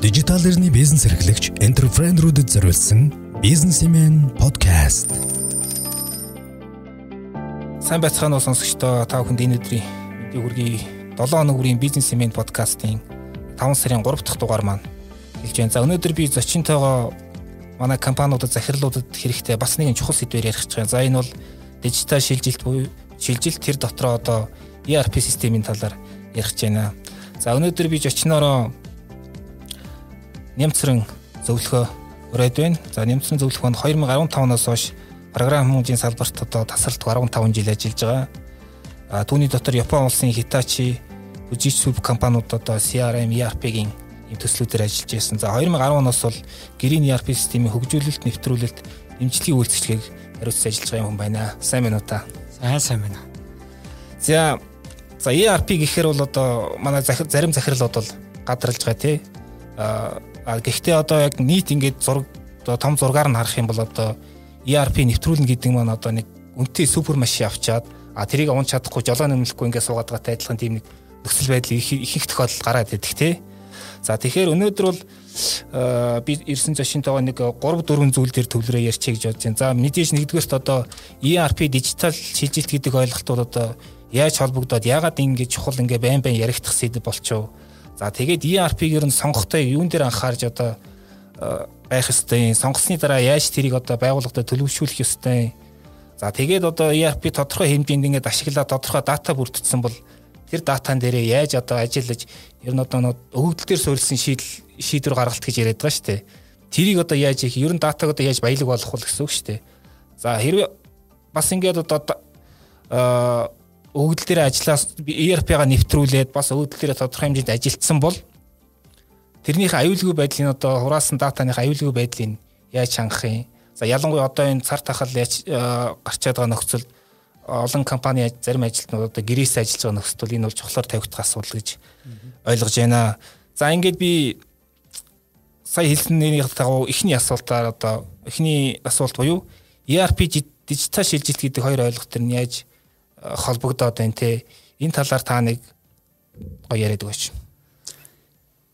Дижитал эрхний бизнес эрхлэгч энтерпренерүүдэд зориулсан бизнесмен подкаст. Сайн байцгаана уу сонсогчдоо та бүхэнд энэ өдрийн мэдээ хүргэе. 7 хоног бүрийн бизнесмен подкастын 5 сарын 3 дахь дугаар маань хэлж байна. За өнөөдөр би зочинтойгоо манай компаниудад захирлуудад хэрэгтэй бас нэгэн чухал сэдвээр ярих гэж байна. За энэ бол дижитал шилжилт буюу шилжилт тэр дотроо одоо ERP системийн талаар ярих гэж байна. За өнөөдөр би зочноороо нэмцрэн зөвлөхөө өрөөд байна. За нэмцрэн зөвлөх нь 2015 оноос хойш програм хүмүүжийн салбарт одоо тасралтгүй 15 жил ажиллаж байгаа. А түүний дотор Япон улсын Hitachi, Fujitsu компаниуд одоо CRM, ERP-гийн ийм төслүүдээр ажиллаж байсан. За 2010 оноос бол гэрийн ERP системийн хөгжүүлэлт, нэвтрүүлэлт, дэмжлэгийн үйлчлэгийг хариуцсан ажиллаж байгаа юм байна. Сайн байна уу та? Сайн сайн байна. За за ERP гэхээр бол одоо манай зарим захирлууд бол гадралж байгаа тий. А гэхдээ одоо яг нийт ингээд зураг одоо том зургаар нь харах юм бол одоо ERP нэвтрүүлнэ гэдэг маань одоо нэг үнэтэй супер машин авчаад а тэрийг унж чадахгүй жолоо нэмлэхгүй ингээд суугаад байгаатай адилхан тийм нэг нөхцөл байдал их их тохиолдол гараад идэх тий. За тэгэхээр өнөөдөр бол би ирсэн зочинтойгоо нэг 3 4 зүйл дээр төвлөрөө ярьчих гэж бодож байна. За мэдээж нэгдүгээрт одоо ERP дижитал шилжилт гэдэг ойлголтууд одоо яаж холбогдоод яагаад ингэж чухал ингээ байн байн яригдах сэдв болчихов За тэгээд ERP-гээр нь сонгохтой юун дээр анхаарж одоо э, байх ёстой. Сонгосны дараа яаж тэрийг одоо байгууллагад төлөвшүүлэх ёстой. За тэгээд одоо ERP тодорхой хэмжээнд ингээд ашиглаад тодорхой дата бүрдсэн бол тэр датан дээрээ яаж одоо ажиллаж ер нь одоо өгөгдөл дээр суурилсан шийдэл шийдвэр гаргалт гэж яриад байгаа шүү дээ. Тэрийг одоо яаж их ер нь датаг одоо яаж баялаг болгох вэ гэсэн үг шүү дээ. За хэрвээ бас ингээд одоо э, өгдөл дээр ажиллаас ERP-га нэвтрүүлээд бас өгдөл дээр тодорхой хэмжээнд ажилтсан бол тэрнийхээ аюулгүй байдлын одоо хураасан датаных аюулгүй байдлыг яаж хангах юм? За ялангуяа одоо энэ цар тахал яаж э, гарчаад байгаа нөхцөл олон компани зарим ажилтнууд одоо гэрээс ажиллаж байгаа нөхцөл энэ бол чухлаар тавигдах асуудал гэж ойлгож байна. За ингээд би сая хэлсэнийх дагуу эхний асуултаар одоо эхний асуулт буюу ERP дижитал шилжилт гэдэг хоёр ойлголт төр нь яаж холбогдоод байна те. Энэ талаар та нэг гоё яриад өгөөч.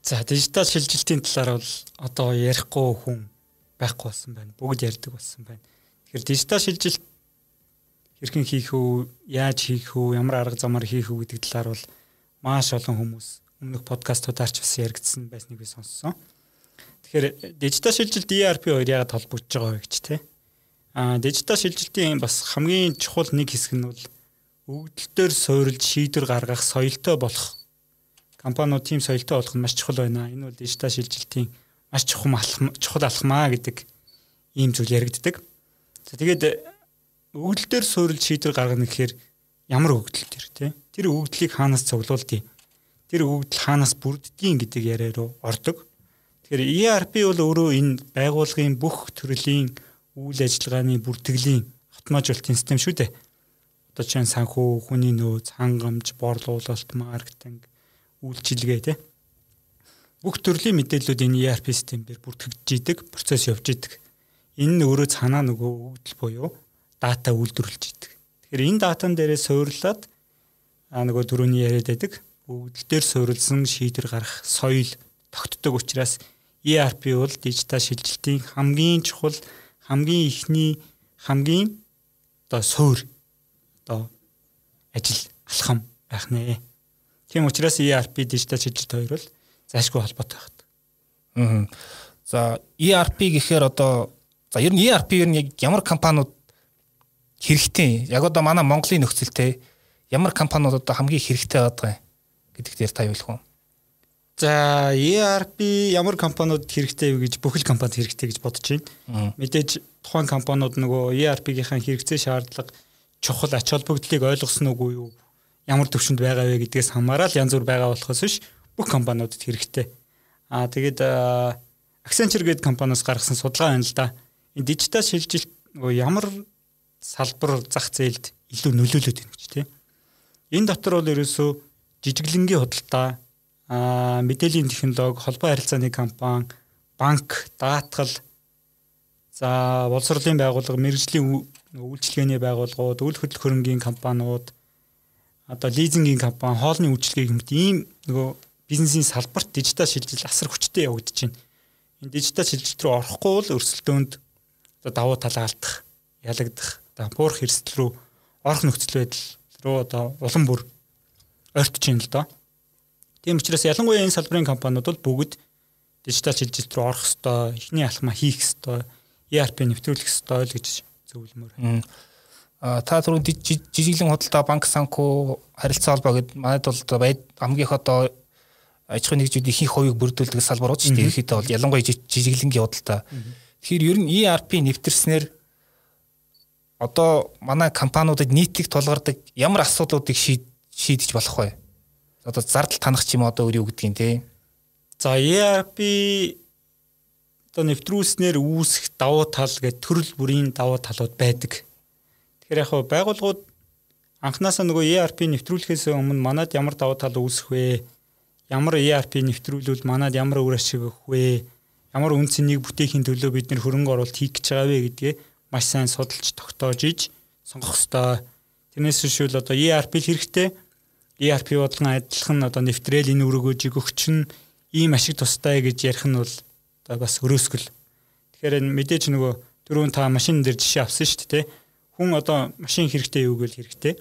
За дижитал шилжилтийн талаар бол одоо ярихгүй хүн байхгүй болсон байна. Бүгд ярьдаг болсон байна. Тэгэхээр дижитал шилжилт хэрхэн хийх үү, яаж хийх үү, ямар арга замаар хийх үү гэдэг талаар бол маш олон хүмүүс өмнөх подкастуудаар ч бас яригдсан байсныг би сонссон. Тэгэхээр дижитал шилжилт ERP хоёр яагаад холбогдож байгаа вэ гэж те. Аа дижитал шилжилтийн бас хамгийн чухал нэг хэсэг нь бол өгдөлтөөр суурилж шийдвэр гаргах соёлтой болох компаниуд тийм соёлтой болох нь маш чухал байна. Энэ бол дижитал шилжилтийн маш чухал чухал алхмаа гэдэг ийм зүйл яригддаг. За тэгээд өгдөлтөөр суурилж шийдвэр гаргана гэхээр ямар өгдөл төр тий? Тэр өгдлийг хаанаас цуглуулдгийг тэр өгдөл хаанаас бүрддгийг гэдэг яриа руу ордог. Тэгэхээр ERP бол өөрөө энэ байгууллагын бүх төрлийн үйл ажиллагааны бүртгэлийн автоматжуулалтын систем шүү дээ одоо чинь санхүү, хүний нөөц, хангамж, борлуулалт, маркетинг, үйлчилгээ тий. Бүх төрлийн мэдээллүүд энэ ERP системээр бүртгэгдэж идэг, процесс явж идэг. Энэ нь өөрөө цанаа нөгөө өгдөл буюу дата үйлдвэрлэж идэг. Тэгэхээр энэ датан дээрээ суйрлаад а нөгөө дөрөвний яриад байдаг өгдөл дээр суурилсан шийдвэр гарах соёл тогтдог учраас ERP бол дижитал шилжилтийн хамгийн чухал хамгийн ихний хамгийн одоо суур одоо ажил алхам байх нэ. Тийм учраас ERP дижитал шилжилт хоёр бол зайлшгүй холбоотой байна. Аа. За ERP гэхээр одоо за ер нь ERP ер нь яг ямар компаниуд хэрэгтэй яг одоо манай Монголын нөхцөлтэй ямар компаниуд одоо хамгийн хэрэгтэй байгаа гэдэг дээр та юу хэлэх вэ? За ERP ямар компаниуд хэрэгтэй вэ гэж бүхэл компанид хэрэгтэй гэж бодож байна. Мэдээж тухайн компаниуд нөгөө ERP-ийн хэрэгцээ шаардлага чухал ач холбогдлыг ойлгосон уу юу ямар төвшөнд байгаа вэ гэдгээс хамаарал янз бүр байгаа болохоос биш бүх компаниудад хэрэгтэй. Аа тэгээд Accenture гэдэг компаниас гаргасан судалгаа байна л да. Энэ дижитал шилжилт ямар салбар зах зээлд илүү нөлөөлөд байна гэж тийм. Энэ дотор бол ерөөсөө жижиглэнгийн худалдаа, аа мэдээллийн технологи, холбоо харилцааны компани, банк, даатгал, за боловсролын байгууллага, мэрэгжлийн үйлчилгээний байгууллагууд, үйл хөдлөх хөрөнгийн компаниуд, одоо лизингийн компани, хоолны үйлчилгээ гэмт ийм нөгөө бизнесийн салбарт дижитал шилжил асар хүчтэй явагдаж байна. Энэ дижитал шилжилт рүү орохгүй бол өрсөлдөөнд одоо давуу тал алдах, ялагдах, одоо буурах эрсдэл рүү орох нөхцөл байдал руу одоо улам бүр ойртож байна л доо. Тийм учраас ялангуяа энэ салбарын компаниуд бол бүгд дижитал шилжилт рүү орох хэвээр эхний алхмаа хийх хэвээр ERP нэвтрүүлэх хэвээр л гэж зөвлөмөр. А та түрүүн жижиглэн худалдаа банк санхүү харилцаа холбоо гэд манайд бол хамгийн их одоо аж ахуйн нэгжүүд ихэнх хувийг бүрдүүлдэг салбарууд шүү дээ. Ерөнхийдөө бол ялангуяа жижиглэнгийн худалдаа. Тэгэхээр ер нь ERP нэвтэрснээр одоо манай компаниудад нийтлэг тулгардаг ямар асуудлуудыг шийдэж болох вэ? Одоо зардал танах ч юм одоо өөр юу гэдгийг те. За ERP одоо нэвтрүүлснээр үүсэх давуу тал гэдэг төрөл бүрийн давуу талууд байдаг. Тэгэхээр яг байгууллагууд анханасаа нөгөө ERP нэвтрүүлэхээс өмнө манад ямар давуу тал үүсэх вэ? Ямар ERP нэвтрүүлвэл манад ямар үр ашиг өгөх вэ? Ямар үн цэнийг бүтээхийн төлөө бид нэр хөрөнгө оруулалт хийх гэж байгаа вэ гэдгээ маш сайн судалж тогтоож иж сонгох ёстой. Тэрнээс шүүл одоо ERP л хэрэгтэй. ERP бодлон адилхан одоо нэвтрээл энэ өргөөжийг өгч нь ийм ашиг тустай гэж ярих нь бол одоо бас өрөөсгөл. Тэгэхээр энэ мэдээж нөгөө дөрөв та машин дээр жишээ авсан шүү дээ. Хүн одоо машин хэрэгтэй юу гэвэл хэрэгтэй.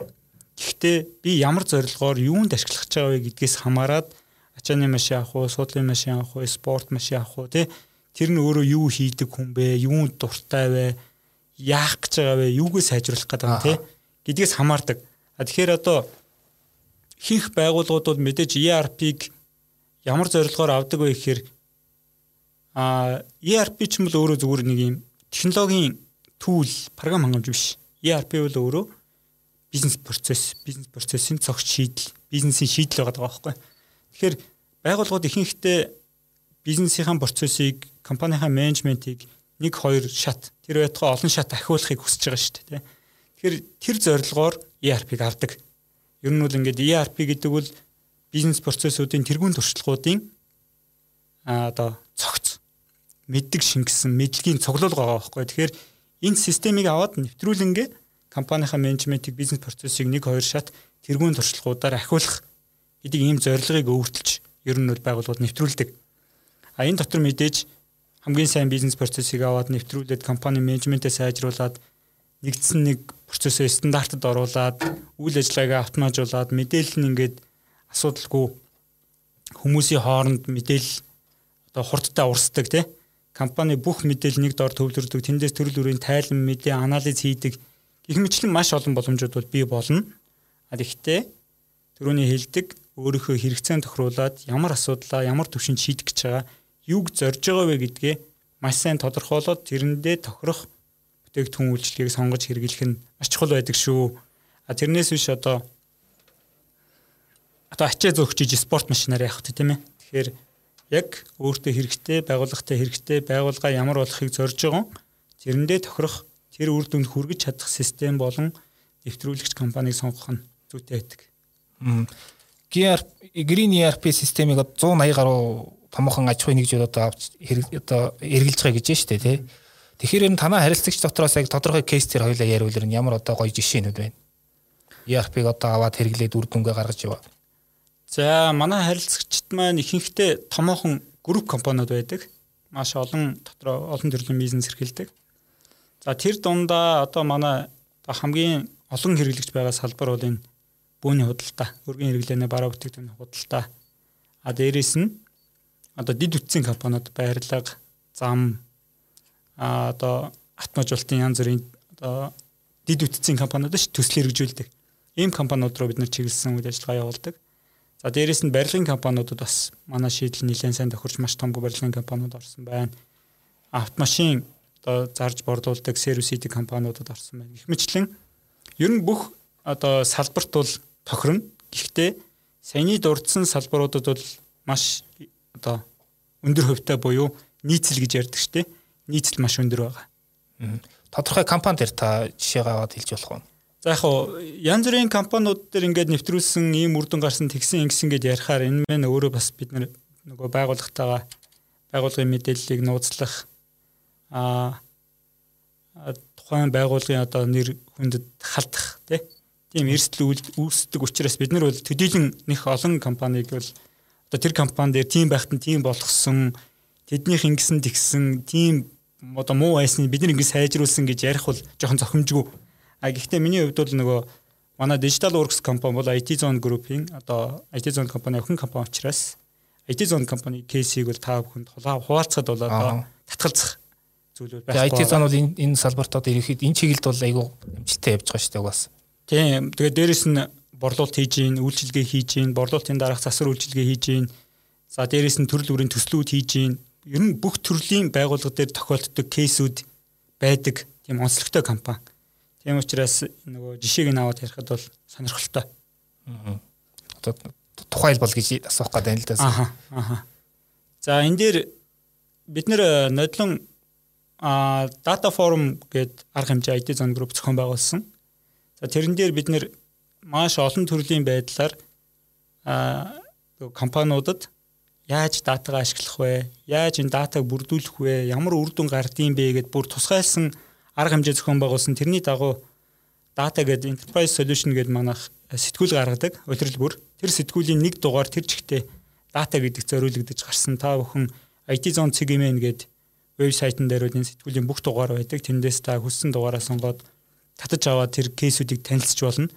Гэхдээ би ямар зорилгоор юунд ашиглах гэж байгаа вэ гэдгээс хамаарат ачааны машин авах уу, суудлын машин авах уу, спорт машин авах уу тий тэр нь өөрөө юу хийдэг хүн бэ, юунд дуртай вэ, яах гэж байгаа вэ, юугээ сайжруулах гэдэг юм тий гэдгээс хамаардаг. А тэгэхээр одоо хийх байгууллагууд бол мэдээж ERP-г ямар зорилгоор авдаг вэ гэхээр а ERP ч юм бол өөрөө зүгээр нэг юм технологийн түүл, програм хангамж биш. ERP бол өөрөө бизнес процесс, бизнес процессын цогц шийдэл, бизнесийн шийдэл байгаа байхгүй. Тэгэхээр байгууллагууд ихэнхдээ бизнесийн процессыг, компанийн менежментийг нэг хоёр шат тэр байтугай олон шат ахиулахыг хүсэж байгаа шүү дээ. Тэгэхээр тэр зорилгоор ERP-г авдаг. Ер нь бол ингээд ERP гэдэг бол бизнес процессуудын тэргуун туршлагуудын а одоо цогц мэддэг шингэсэн мэдлэгийн цуглуул байгаа байхгүй. Тэгэхээр энэ системийг аваад нэвтрүүлэнгээ компанийнхаа менежментийг бизнес процессыг нэг хоёр шат тэргуун туршлагуудаар ахиулах гэдэг ийм зорилгыг өвөртөлж ер нь бол байгууллагууд нэвтрүүлдэг. А энэ дотор мэдээж хамгийн сайн бизнес процессыг аваад нэвтрүүлээд компани менежментээ сайжруулад нэгдсэн нэг процессыг стандартад оруулад үйл ажиллагаагаа автоматжуулаад мэдээлэл нь ингээд асуудалгүй хүмүүсийн хооронд мэдээлэл одоо хурдтай урсдаг тий компани бүх мэдээлэл нэг дор төвлөрдөг тэндээс төрөл бүрийн тайлан мэдээ анализ хийдэг гэх мэтлэн маш олон боломжууд бол бий болно а гэхдээ төрөний хэлдэг өөрийнхөө хэрэгцээнд тохируулаад ямар асуудлаа ямар төвшөнд шийдэх гэж байгаа юуг зорж байгаа вэ гэдгээ маш сайн тодорхойлоод тэрэндээ тохирох бүтээгдэхүүн үйлчлэгийг сонгож хэрэглэх нь маш чухал байдаг шүү. А тэрнээс биш одоо одоо ачаа зөөгчиж спорт машинаар явах тийм ээ. Тэгэхээр яг өөртөө хэрэгтэй, байгууллагатай хэрэгтэй, байгууллага ямар болохыг зорж байгаа тэрэндээ тохирох тэр үр дүнд хүргэж чадах систем болон нэвтрүүлэгч компанийг сонгох нь зүйтэй байдаг. GR Green ERP системийг 180 гаруй томоохон аж ахуйн нэгжүүд одоо авч одоо эргэлж байгаа гэж байна шүү дээ тий. Тэгэхээр энэ танаа харилцагч дотроос яг тодорхой кейс төр хоёлаа яриул ер нь ямар одоо гоё жишээнүүд байна. ERP-г одоо аваад хэрэглээд үр дүнгээ гаргаж яваа. За манай харилцагчд маань ихэнхдээ томоохон групп компаниуд байдаг. Маш олон дотроо олон төрлийн бизнес эрхэлдэг. За тэр дундаа одоо манай хамгийн олон хэрэглэгч байгаа салбар бол энэ бүүний худалдаа, өргөн хэрэглээний бараа бүтээгдэхүүний худалдаа. А дээрэс нь одоо дид үтсийн компаниуд байрлага, зам а одоо автомобилтын янз бүрийн одоо дид үтсийн компаниуд ш төсөл хэрэгжүүлдэг. Ийм компаниуд руу бид нар чиглэсэн үйл ажиллагаа явуулдаг. За дээрэс нь барилгын компаниудад бас манай шийдэл нэлээд сайн тохирч маш том барилгын компаниуд орсон байна. Автомашин одоо зарж борлуулдаг сервис хийдэг компаниудад орсон байна. Их мэтлэн ер нь бүх одоо салбарт бол тохирно. Гэхдээ саяны дурдсан салбаруудад бол маш одоо өндөр хувьтай буюу нийцэл гэж ярьдаг шүү дээ. Нийцэл маш өндөр байгаа. Тодорхой компани дээр та жишээ аваад хэлж болох уу? За яг хуу янз бүрийн компаниуд дээр ингээд нэвтрүүлсэн ийм үр дүн гарсан тэгсэн ингэсэн гэж ярихаар энэ мэн өөрөө бас бид нөгөө байгууллагатайгаа байгууллагын мэдээллийг нууцлах а тухайн байгууллагын одоо нэр хүндэд халдах тийм эрсдэл үүсдэг учраас бид нар бол төдийлөн нэх олон компаниг бол одоо тэр компани дээр тийм байхад нь тийм болгосон тэднийх ингэсэн тэгсэн тийм одоо муу байсныг бид нар ингэ сайжруулсан гэж ярих бол жоохон зохимжгүй. А гэхдээ миний хувьд бол нөгөө манай Digital Works компани бол IT Zone Group-ийн одоо IT Zone компани охин компани учраас IT Zone компани кейсийг бол та бүхэнд хуваалцахад бол одоо татгалзах зүйлүүд байхгүй. IT Zone бол энэ энэ салбарт одоо ерөөхдөө энэ чиглэлд бол айгүй амжилттай явж байгаа шүү дээ угаас. Тийм. Тэгээд дээрэс нь борлуулалт хийж гин, үйлчилгээ хийж гин, борлуулалтын дараах засвар үйлчилгээ хийж гин. За дээрэс нь төрөл бүрийн төслүүд хийж гин. Ер нь бүх төрлийн байгууллага дээр тохиолддог кейсүүд байдаг тийм онцлогтой компани. Тийм учраас нөгөө жишээг нь аваад ярихад бол сонирхолтой. Аа. Одоо тухайлбал гэж асуух гэдэг юм л да. Аа. Аа. За энэ дээр бид нэр нодлон а дата форум гээд арга хэмжээ IT зон групп зохион байгуулсан. За тэрэн дээр бид нэр маш олон төрлийн байдлаар а компаниудад яаж датагаа ашиглах вэ? Яаж энэ датаг бүрдүүлэх вэ? Ямар үр дүн гардыг бэ гэд бүр тусгайлсан арга хэмжээ зохион байгуулсан. Тэрний дагуу data гэдэг enterprise solution гэдэг манайх сэтгүүл гаргадаг. Улирал бүр. Тэр сэтгүүлийн нэг дугаар тэр чигтээ data гэдэг зориулагдаж гарсан. Та бүхэн IT zone CGMN гэдэг вебсайтн дээр үл энэ сэтгүүлийн бүх дугаар байдаг. Тэндээс та хүссэн дугаараа сонгоод татаж аваад тэр кейсүүдийг танилцж болно.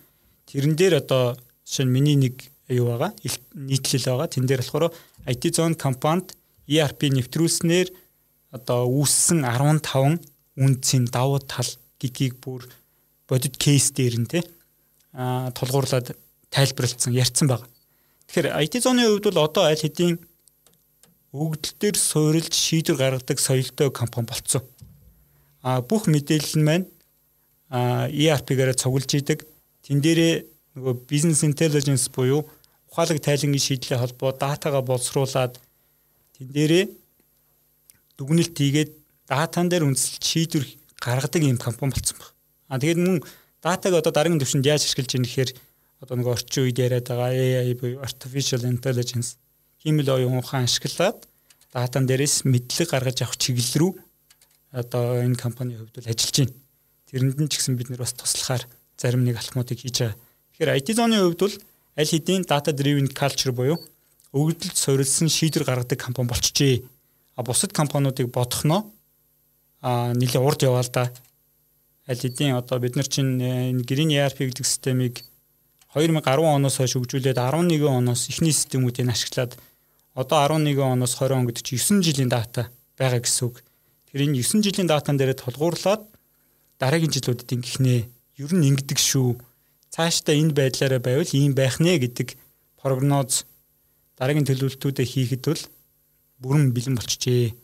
Тэрэн дээр одоо жишээ нь миний нэг юу байгаа нийтлэл байгаа. Тэн дээр болохоор IT zone компанид ERP нэвтрүүлснээр одоо үүссэн 15 үндсийн давуу тал гэдгийг бүр бодит кейс дээр нь те а тулгуурлаад тайлбарлалцсан ярьсан байгаа. Тэгэхээр IT зоны хувьд бол одоо аль хэдийн өгдөл төр суурилж шийдвэр гаргадаг соёлтой компани болцсон. А бүх мэдээлэл нь маань ERP-гээр цуглаж идэг. Тэн дээрээ нөгөө бизнес интелligence буюу ухаалаг тайлангийн шийдлийн холбоо датагаа боловсруулад тэн дээрээ дүгнэлт хийгээд датан дээр үндэслэж шийдвэр гаргадаг юм компани болсон баг. А тэгээд мөн датаг одоо дараагийн түвшинд яаж ашиглаж ийм гэхээр одоо нэг орчин үед яриад байгаа AI буюу artificial intelligence хиймэл оюун ухаан ашиглаад датан дээрээс мэдлэг гаргаж авах чиглэл рүү одоо энэ компани хувьд бол ажиллаж байна. Тэрэнд нь ч гэсэн бид нэр бас туслахаар зарим нэг алхмуудыг хийж байгаа. Тэгэхээр IT зоны хувьд бол аль хэдийн data driven culture буюу өгөгдөлд суурилсан шийдвэр гаргадаг компани болчихжээ. А бусад компаниудыг бодохноо а нэлээд урд яваа л да. Аль хэдийн одоо бид нар чинь э, энэ Green ERP гэдэг системийг 2010 оноос хойш хөгжүүлээд 11 оноос эхний системүүдийг ашиглаад одоо 11 оноос 20 он гэдэг чинь 9 жилийн дата байгаа гэсэн үг. Тэгэхээр энэ 9 жилийн датан дээрээ тулгуурлаад дараагийн жилүүдэд ингэхнээ ер нь ингэдэг шүү цаашдаа энэ байдлаараа байвал ийм байх нэ гэдэг прогноз дараагийн төлөвлөлтүүдэд хийхэд бол бүрэн бэлэн болчихжээ.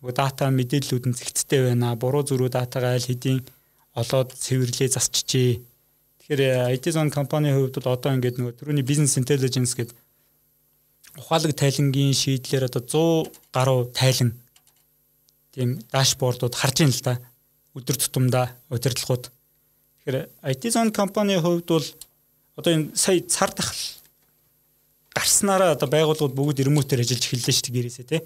Нөгөө дата мэдээллүүд нь зэгцтэй байна. Буруу зөрүү датагаа аль хэдийн олоод цэвэрлээ засчихжээ. Тэгэхээр IT zone компанийн хувьд бол одоо ингээд нөгөө түрүүний business intelligence гэдэг ухаалаг тайлангийн шийдлэр одоо 100 гаруй тайлан тийм дашбордууд харж ийн л да. Өдөр тутамдаа удирдлагууд Тэгэхээр IT zone компанийн хувьд бол одоо энэ сая цар тахал гарснараа одоо байгууллагууд бүгд ремоутээр ажиллаж эхэллээ шүү дээ гэрээсээ тий.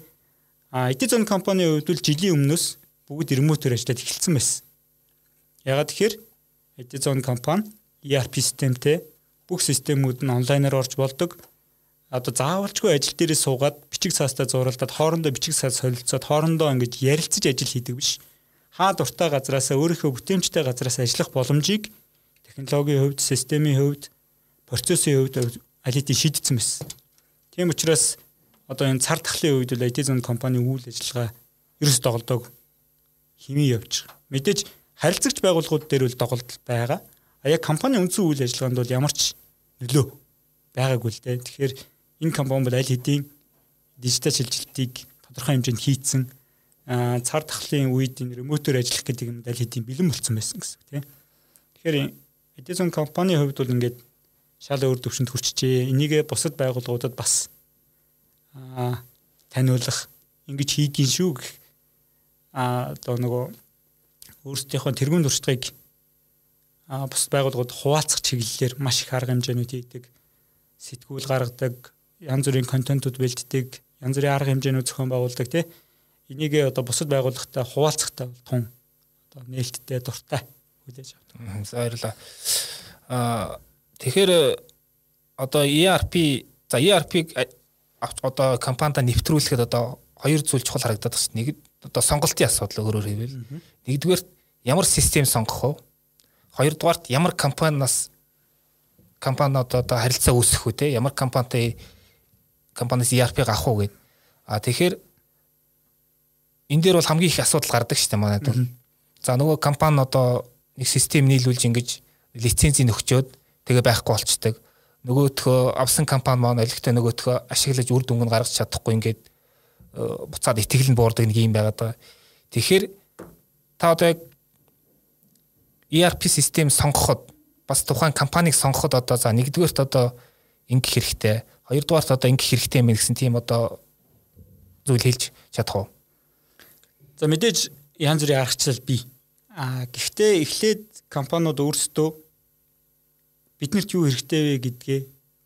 А zone компанийн хувьд бол жилийн өмнөөс бүгд ремоутээр ажиллаад эхэлсэн байсан. Ягаад тэгэхээр zone компани ERP системтэй бүх системүүд нь онлайнаар орж болдог. Одоо заавалжгүй ажил дээрээ суугаад бичиг цаастаа зуралдаад хоорондоо бичиг цаас солилцоод хоорондоо ингэж ярилцаж ажил хийдэг биш хаа дуртай газраас өөрийнхөө бүтээмжтэй газраас ажиллах боломжийг технологийн хувьд, системийн хувьд, процессын хувьд алитийн шийдсэн байсан. Тийм учраас одоо энэ цар тахлын үед л IT зон компани үйл ажиллагаа ерөөс доголдог хэмээн явж байгаа. Мэдээж харилцагч байгууллагууд дээр үл доголдол байгаа. А яг компани үндсэн үйл ажиллагаанд бол ямар ч нөлөө байгаагүй л дээ. Тэгэхээр энэ компани бол аль хэдийн дижитал шилжилтийг тодорхой хэмжээнд хийцэн цар тахлын үед энэ ремотоор ажиллах гэдэг юм аль хэдийн бэлэн болцсон байсан гэсэн үг тийм. Тэгэхээр Edison компанийн хувьд бол ингээд шал өөр төвшөнд хүрчжээ. Энийгээ бусад байгууллагуудад бас таниулах ингэж хийдгийн шүү гэх аа одоо нөгөө өөрсдийнхөө тэргуун туршлагыг аа бусад байгууллагууд хуваалцах чиглэлээр маш их арга хэмжээнүүд хийдэг. Сэтгүүл гаргадаг, янз бүрийн контентууд бэлддэг, янз бүрийн арга хэмжээнүүд зохион байгуулдаг тийм энийгээ одоо бусад байгууллагатай хуваалцахтай тун одоо нээлттэй дуртай хүлээж авдаг. Баярлалаа. Аа тэгэхээр одоо ERP за ERP-г одоо компанида нэвтрүүлэхэд одоо хоёр зүйл чухал харагдаад байна. Нэг одоо сонголтын асуудал өөрөөр хэлбэл нэгдүгээр ямар систем сонгох вэ? Хоёрдугаарт ямар компаниас компаниуд одоо харилцаа үүсгэх үү те ямар компанитай компаниас ERP-г авах уу гэд. А тэгэхээр энэ дээр бол хамгийн их асуудал гардаг шүү дээ манайд бол. За нөгөө компани одоо нэг систем нийлүүлж ингэж лицензийг өгчөөд тэгээ байхгүй болчдөг. Нөгөөдхөө авсан компани маань олигтой нөгөөдхөө ашиглаж үр дүнг нь гаргаж чадахгүй ингээд э, буцаад итгэл нь буурдаг нэг юм байгаад байгаа. Тэгэхээр та одоо яг ERP систем сонгоход бас тухайн компанийг сонгоход одоо за нэгдүгээрт одоо ингэх хэрэгтэй. Хоёрдугаарт одоо ингэх хэрэгтэй юм гэсэн тийм одоо зүйл хэлж чадах уу? За мэдээж янз бүрийн аргачлал бий. А гэхдээ эхлээд компаниуд өөрсдөө биднэрт юу хэрэгтэй вэ гэдгээ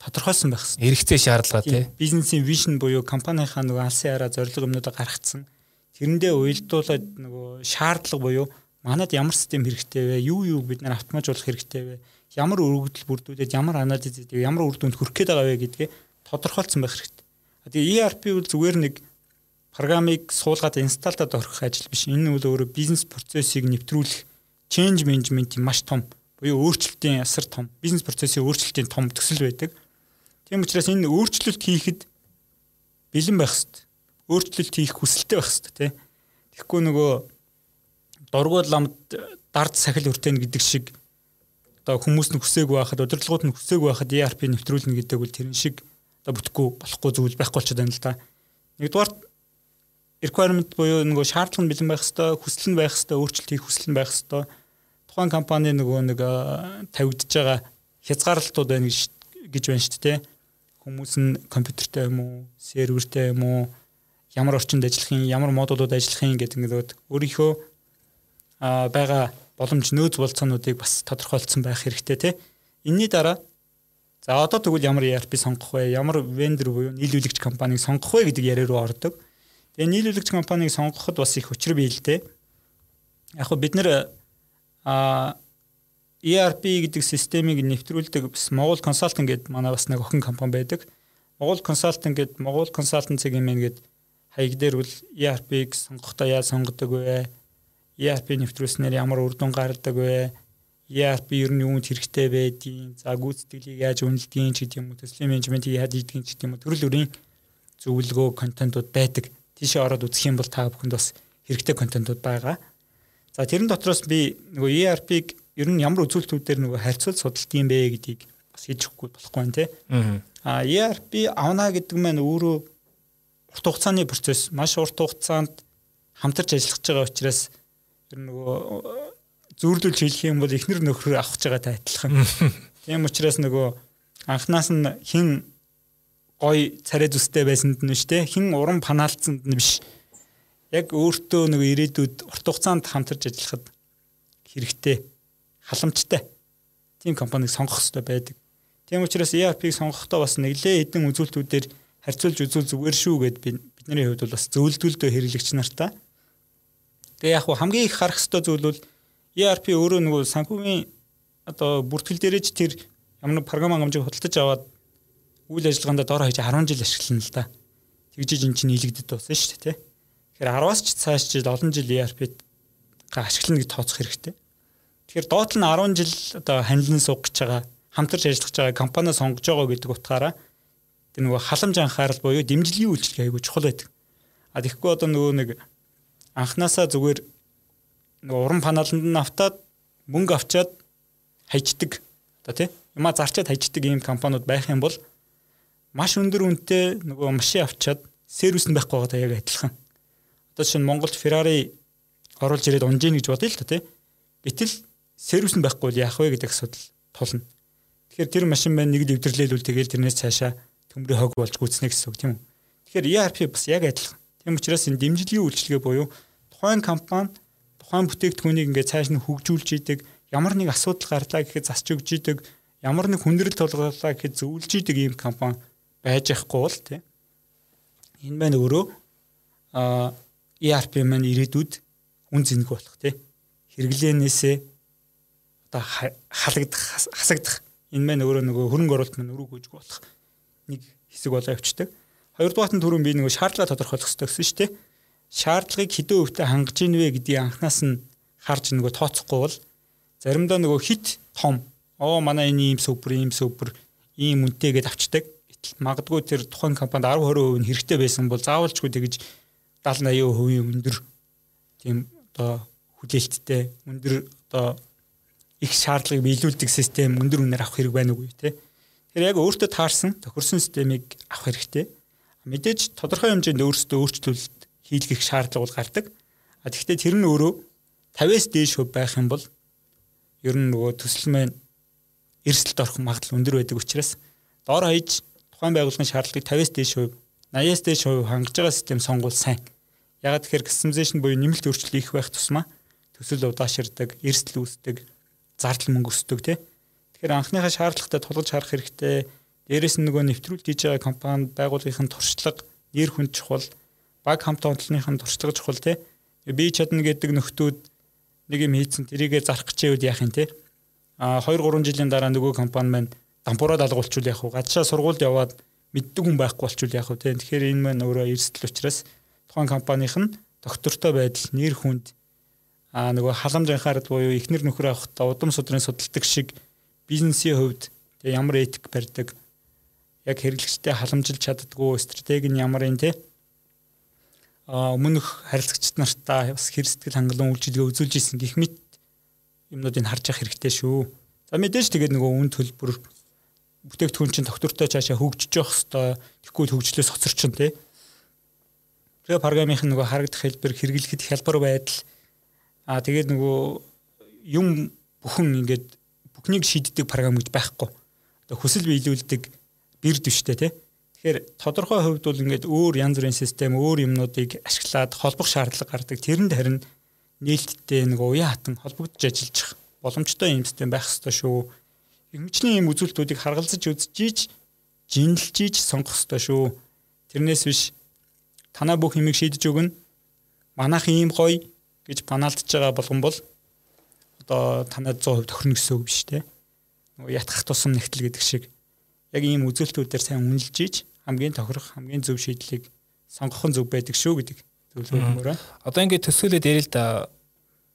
тодорхойлсон байх хэрэгтэй. Хэрэгцээ шаардлага тий. Бизнесийн вижн буюу компанийнхаа нөгөө алсын хараа зорилго юмнуудаа гаргацсан. Тэрэндээ уялдуулаад нөгөө шаардлага буюу манад ямар систем хэрэгтэй вэ? Юу юу бид нар автоматжуулах хэрэгтэй вэ? Ямар өргөдөл бүрдүүлээд ямар анализ хийдэг, ямар үр дүнд хүрэх гээд байгаа вэ гэдгээ тодорхойлсон байх хэрэгтэй. Тэгээ ERP бол зүгээр нэг программыг суулгаад инсталдад орхих ажил биш. Энэ бол өөрөө бизнес процессыг нэвтрүүлэх change management маш том буюу өөрчлөлтийн асар том бизнес процессын өөрчлөлтийн том төсөл байдаг. Тийм учраас энэ өөрчлөлт хийхэд бэлэн байх хэрэгтэй. Өөрчлөлт хийх хүсэлтэй байх хэрэгтэй тий. Тэгэхгүй нөгөө дургуул ламд дард сахил хүртэн гэдэг шиг одоо хүмүүс нь хүсээгүй байхад удирдлагууд нь хүсээгүй байхад ERP нэвтрүүлнэ гэдэг бол тэрэн шиг одоо бүтэхгүй болохгүй зүйл байхгүй болчиход байна л да. Нэгдүгээр requirement буюу нөгөө шаардлага нь бэлэн байх хэвээр, хүсэл нь байх хэвээр, өөрчлөлт хийх хүсэл нь байх хэвээр. Тухайн компани нөгөө нэг тавигдж байгаа хязгаарлалтууд байна гэж байна шүү дээ. Хүмүүс нь компьютертэй юм уу, сервертэй юм уу, ямар орчинд ажиллах юм, ямар модулууд ажиллах юм гэдэг ингээд өөрийнхөө байгаа боломж нөөц болцоонуудыг бас тодорхойлцсон байх хэрэгтэй тий. Энийний дараа за одоо тэгвэл ямар ERP сонгох вэ? Ямар вендор буюу нийлүүлэгч компанийг сонгох вэ гэдэг яриа руу ордог. Тэгээ нийлүүлэгч компанийг сонгоход бас их учир бий л дээ. Яг хөө бид нэр а ERP гэдэг системийг нэвтрүүлдэг бас Монгол консалтинг гэдэг манай бас нэг охин компани байдаг. Монгол консалтинг гэдэг Монгол консалтинцэг юм гээд хаяг дээр бол ERP-г сонгохдоо яаж сонгодог вэ? ERP нэвтрүүлснээр ямар үр дүн гардаг вэ? ERP ер нь юунд хэрэгтэй байдгийг, за гүйцэтгэлийг яаж үнэлдгийг ч гэдэг юм уу, төслийн менежментийг яаж хийдгийг ч гэдэг юм уу, төрөл бүрийн зөвлөгөө контентууд байдаг. Тийшээ ороод үзэх юм бол та бүхэнд бас хэрэгтэй контентууд байгаа. За тэрэн дотроос би нөгөө ERP-г ер нь ямар үзүүлэлтүүдээр нөгөө харьцуул судалт юм бэ гэдгийг бас өгөхгүй болохгүй нэ. Аа ERP авна гэдэг маань өөрөө урт хугацааны процесс, маш урт хугацаанд хамтарч ажиллаж байгаа учраас тэр нөгөө зүүрлүүлж хэлэх юм бол эхнэр нөхрөө авах гэж байгаатай адилхан. Тийм учраас нөгөө анхнаас нь хин гой царай зүстэй байсанд нь шүү дээ. Хин уран панаалцсанд нь биш. Яг өөртөө нөгөө ирээдүйд урт хугацаанд хамтарч ажиллахад хэрэгтэй халамжтай тийм компанийг сонгох хэрэгтэй байдаг. Тийм учраас ERP-г сонгохдоо бас нэглээ хэдэн үзүүлэлтүүдээр харьцуулж үзүүл зүгээр шүү гэд бидний хувьд бол бас зөвлөдөлдөө хэрэглэгч нартаа Тэгээ яг хамгийн их харах хэвээр зүйл бол ERP өөрөө нөгөө санхүүгийн одоо бүртгэл дээрэж тэр ямар нэг програм хангамжийг худалдаж аваад үйл ажиллагаанд дор хаяж 10 жил ашиглана л да. Тэгжиж эн чинь нийлэгдэд болсон шүү дээ, тэ. Тэгэхээр 10-аас ч цааш жил олон жил ERP-г ашиглана гэж тооцох хэрэгтэй. Тэгэхээр доот нь 10 жил одоо ханилан суух гэж байгаа, хамтарч ажиллаж байгаа компани сонгож байгаа гэдэг утгаараа тэр нөгөө халамж анхаарал буюу дэмжлэгийн үйлчлэг аягүй чухал байдаг. А тэгэхгүй одоо нөгөө нэг анханасаа зүгээр нөгөө уран паналанд нь автаад мөнгө авчаад хайчдаг одоо тий юма зарчаад хайчдаг ийм компаниуд байх юм бол маш өндөр үнэтэй нөгөө машин авчаад сервис нь байхгүй байгаа яг адилхан. Одоо чинь Монголд Ferrari оруулж ирээд унжийн гэж бодъё л та тий. Гэтэл сервис нь байхгүй бол яах вэ гэдэг асуудал тулна. Тэгэхээр тэр машин маань нэг л өвдөрлөөлөл тэгэл тэрнээс цаашаа төмрийн хог болж гүйцнэ гэсэн үг тийм үү. Тэгэхээр ERP бас яг адилхан. Тийм учраас энэ дэмжлэгийн үйлчилгээ буюу тухайн компани тухайн бүтээгдэхүүнийг ингээд цааш нь хөгжүүлж идэг ямар нэг асуудал гарлаа гэхэд засч өгч идэг ямар нэг хүндрэл тулгарлаа гэхэд зөвлөж идэг ийм компани байж ахгүй бол тийм энэ маань өөрөө а ERP маань ирээдүйд үн зэнэг болох тийм хэрэглээнээсээ одоо халагдах хасагдах энэ маань өөрөө нөгөө хөрөнгө оруулалт маань өрөг гүйж болох нэг хэсэг болоо явцдаг Хоёрдугаар нь түрүүн би нөгөө шаардлага тодорхойлох хэрэгтэй гэсэн шүү дээ. Шаардлагыг хэдэн хувьтай хангаж ийн вэ гэдгийг анханаас нь харж нөгөө тооцохгүй бол заримдаа нөгөө хит том оо манай энэ ийм супер ийм супер ийм үнэтэй гэдээ авчдаг. Магадгүй тэр тухайн компанид 10 20% нь хэрэгтэй байсан бол заавалчгүй тэгж 70 80% өндөр тийм одоо хүлээлттэй өндөр одоо их шаардлагыг биелүүлдэг систем өндөр үнээр авах хэрэг байна уу те. Тэр яг өөртөө таарсан тохирсон системийг авах хэрэгтэй. Мэдээж тодорхой хэмжээнд өөрсдөө өөрчлөлт хийлгэх шаардлага бол гардаг. А тэгвэл тэр нь өөрөө 50-аас дээш хувь байх юм бол ер нь нөгөө төсөл маань эрсдэлд орох магадлал өндөр байдаг учраас доор хаяж тухайн байгууллагын шаардлагыг 50-аас дээш хувь 80-аас дээш хувь хангаж байгаа систем сонгуул сайн. Ягаад тэгэхээр customization буюу нэмэлт өөрчлөлт их байх тусмаа төсөл удаашрдаг, эрсдэл үүсдэг, зардал мөнгө өсдөг тий. Тэгэхээр анхныхаа шаардлагатай тулгаж харах хэрэгтэй. Дээрээс нь нөгөө нэвтрүүлж хийж байгаа компанид байгууллагын туршлага, нэр хүнд чухал, баг хамт онцлогын туршлага чухал тий. Би чадна гэдэг нөхдүүд нэг юм хийцэн тэрийгэ зарах гэж байвал яах юм те а 2 3 жилийн дараа нөгөө компани маань дампуураа далгуулчул яах вэ гадшаа сургуульд яваад мэддэг хүн байхгүй болчул яах вэ тэгэхээр энэ маань өөрөө эрсдэл учраас тухайн компанийх нь доктортой байдал нэр хүнд а нөгөө халамжийнхаар буюу ихнэр нөхөр авахдаа удам судрын судалдаг шиг бизнесийн хувьд тэгээ ямар этик барьдаг яг хэрэглэгчтэй халамжилж чаддгүй стратеги нь ямар юм те өмнөх харилцагчид нартаа бас хэр сэтгэл хангалуун үйлчилгээ үзүүлж исэн гэх мэт юмнуудыг харж явах хэрэгтэй шүү. За мэдээж тэгээд нөгөө үн төлбөр бүтээгдэхүүн чинь доктортой цаашаа хөгжиж явах хэвээр тэгэхгүй хөгжлөөс хоцорчин тий. Тэгээ програмынх нь нөгөө харагдах хэлбэр хэрэглэхэд хялбар байдал аа тэгээд нөгөө юм бүхэн ингээд бүхнийг шийддэг програм гэж байхгүй. Одоо хүсэл биелүүлдэг бэр дэвштэй тий Тэгэхээр тодорхой хувьд бол ингээд өөр янз бүрийн систем, өөр юмнуудыг ашиглаад холбох шаардлага гардаг. Тэрэнд харин нээлттэй нэг уян хатан холбогдож ажиллаж боломжтой юм систем байх ёстой шүү. Игмчлийн юм үзүүлэлтүүдийг харгалзаж үзчихийж, жинлжиж сонгох ёстой шүү. Тэрнээс биш танаа бүх юмыг шийдэж өгнө. Манайх ийм гоё гэж панаалтж байгаа болгон бол одоо танад 100% тохирно гэсэн үг биш те. Нөгөө ятгах тусам нэгтэл гэдэг шиг яг ийм үзүүлэлтүүдээр сайн үнэлж ийж хамгийн тохирох хамгийн зөв шийдлийг сонгох нь зөв байдаг шүү гэдэг зөвлөгөөр. Одоо ингээд төсөөлөд ярил л да.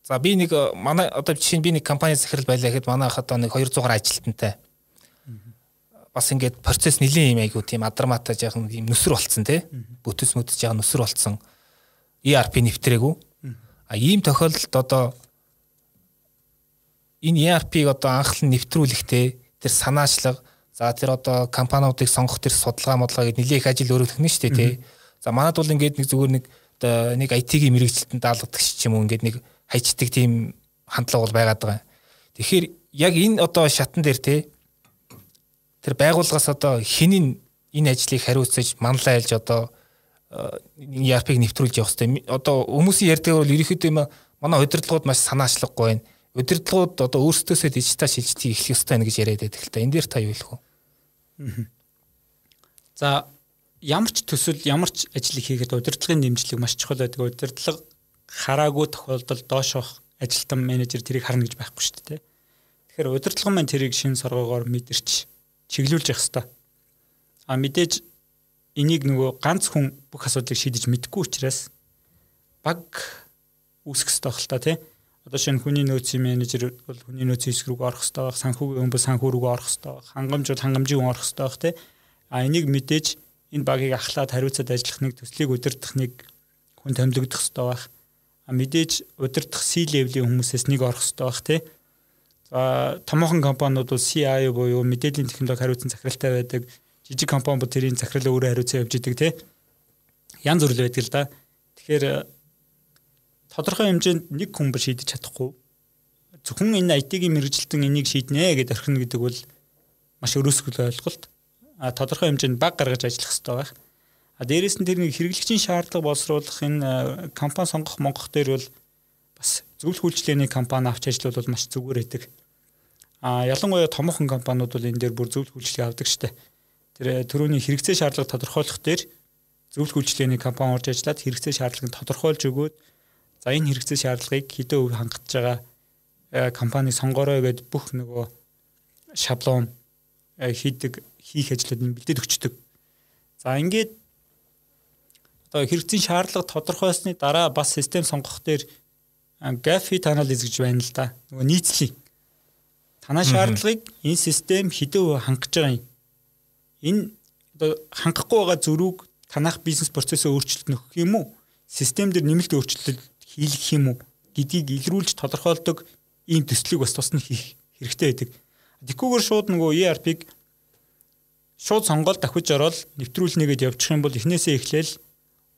За би нэг манай одоо жишээ нь би нэг компани захирал байлаа гэхэд манайх одоо нэг 200 ажилтнтай. Бас ингээд процесс нэлийн юм айгу тийм адарматаа жаахан юм нүсэр болцсон тий. Бүтэц мөдөж жаахан нүсэр болцсон. ERP нэвтрээгүй. А ийм тохиолдолд одоо энэ ERP-г одоо анхлан нэвтрүүлэхдээ тэр санаачлага За тэр одоо компаниудыг сонгох тэр судалгаа модлага гэдэг нэлээх ажил өөрөө төгнө шүү дээ тий. За манад бол ингээд нэг зүгээр нэг одоо нэг IT-ийн мэрэгчлэлтэнд даалгадаг ч юм уу ингээд нэг хайчдаг тийм хандлага бол байгаад байгаа. Тэгэхээр яг энэ одоо шатан дээр тий тэр байгууллагаас одоо хинийн энэ ажлыг хариуцаж манлай айлж одоо ERP-г нэвтрүүлж явах хэрэгтэй. Одоо хүмүүсийн ярьдаг бол ерөнхийдөө манай удирдлагууд маш санаачлаггүй байна удирдлагууд одоо өөрсдөөсөө дижитал шилжилтийг эхлэх ёстой байна гэж яриад байдаг л та. Энэ дээр та юу хэлэх вэ? За ямар ч төсөл ямар ч ажлыг хийхэд удирдлагын дэмжлэг маш чухал байдаг. Удирдлага хараагүй тохиолдолд доошох ажилтан менежер тэрийг харна гэж байхгүй шүү дээ. Тэгэхээр удирдлага маань тэрийг шин соргоогоор мэдэрч чиглүүлж явах хэрэгтэй. А мэдээж энийг нөгөө ганц хүн бүх асуудлыг шийдэж мэдгүй учраас баг үүсэх хэрэгтэй байх л та тийм. Одоо шинэ хүний нөөцийн менежер бол хүний нөөцийн хэсэг рүү орох хэрэгтэй байх, санхүүгийн хүн бол санхүү рүү орох хэрэгтэй байх, хангамж бол хангамжийн хүн орох хэрэгтэй байх тийм. А энийг мэдээж энэ багийг ахлаад хариуцаад ажиллах нэг төслийг удирдах нэг хүн томилогдох хэрэгтэй байх. Мэдээж удирдах C-level-ийн хүмүүсээс нэг орох хэрэгтэй байх тийм. За томоохон компаниуд бол CIO буюу мэдээллийн технологи хариуцсан захиралтай байдаг. Жижиг компани бол тэрийн захирал өөрөө хариуцсан явж идэг тийм. Янз бүр л байдаг л да. Тэгэхээр тодорхой хэмжээнд нэг хүн ба шийдэж чадахгүй зөвхөн энэ IT-ийн мэрэгжилтэн энийг шийднэ гэдээ орхино гэдэг бол маш өрөөсгөл ойлголт. А тодорхой хэмжээнд баг гаргаж ажиллах хэрэгтэй байх. А дээрэс нь тэр нэг хэрэглэгчийн шаардлага боловсруулах энэ компани сонгох монгох дээр бол бас зөвлөх үйлчлэгээний компани авч ажиллавал маш зүгээр байдаг. А ялангуяа томоохон компаниуд бол энэ дээр бүр зөвлөх үйлчлэгээ авдаг штеп. Тэр төрөний хэрэгцээ шаардлага тодорхойлох дээр зөвлөх үйлчлэгээний компани орж ажиллаад хэрэгцээ шаардлагыг тодорхойлж өгөөд За энэ хэрэгцээ шаардлагыг хэдэн өв хангаж байгаа э, компани сонгорой гэд бүх нөгөө шаблон э, хийдэг хийх ажлууд нь бэлдээд өгчдөг. За ингээд одоо хэрэгцээ шаардлага тодорхойлсны дараа бас систем сонгох дээр fit analysis гэж байна л да. Нөгөө нийцлий. Танаа шаардлагыг энэ систем хэдэн хангаж байгаа юм. Энэ одоо хангахгүй байгаа зөрүүг танах бизнес процессыг өөрчлөлт нөхөх юм уу? Систем дээр нэмэлт өөрчлөлт хийх юм уу гэдгийг илрүүлж тодорхойлдог ийм төслийг бас тусна хийх хэрэгтэй байдаг. Тэгхгүйгээр шууд нөгөө ERP-г шууд сонгоод давхиж ороод нэвтрүүлнэгээд явчих юм бол эхнээсээ эхлээл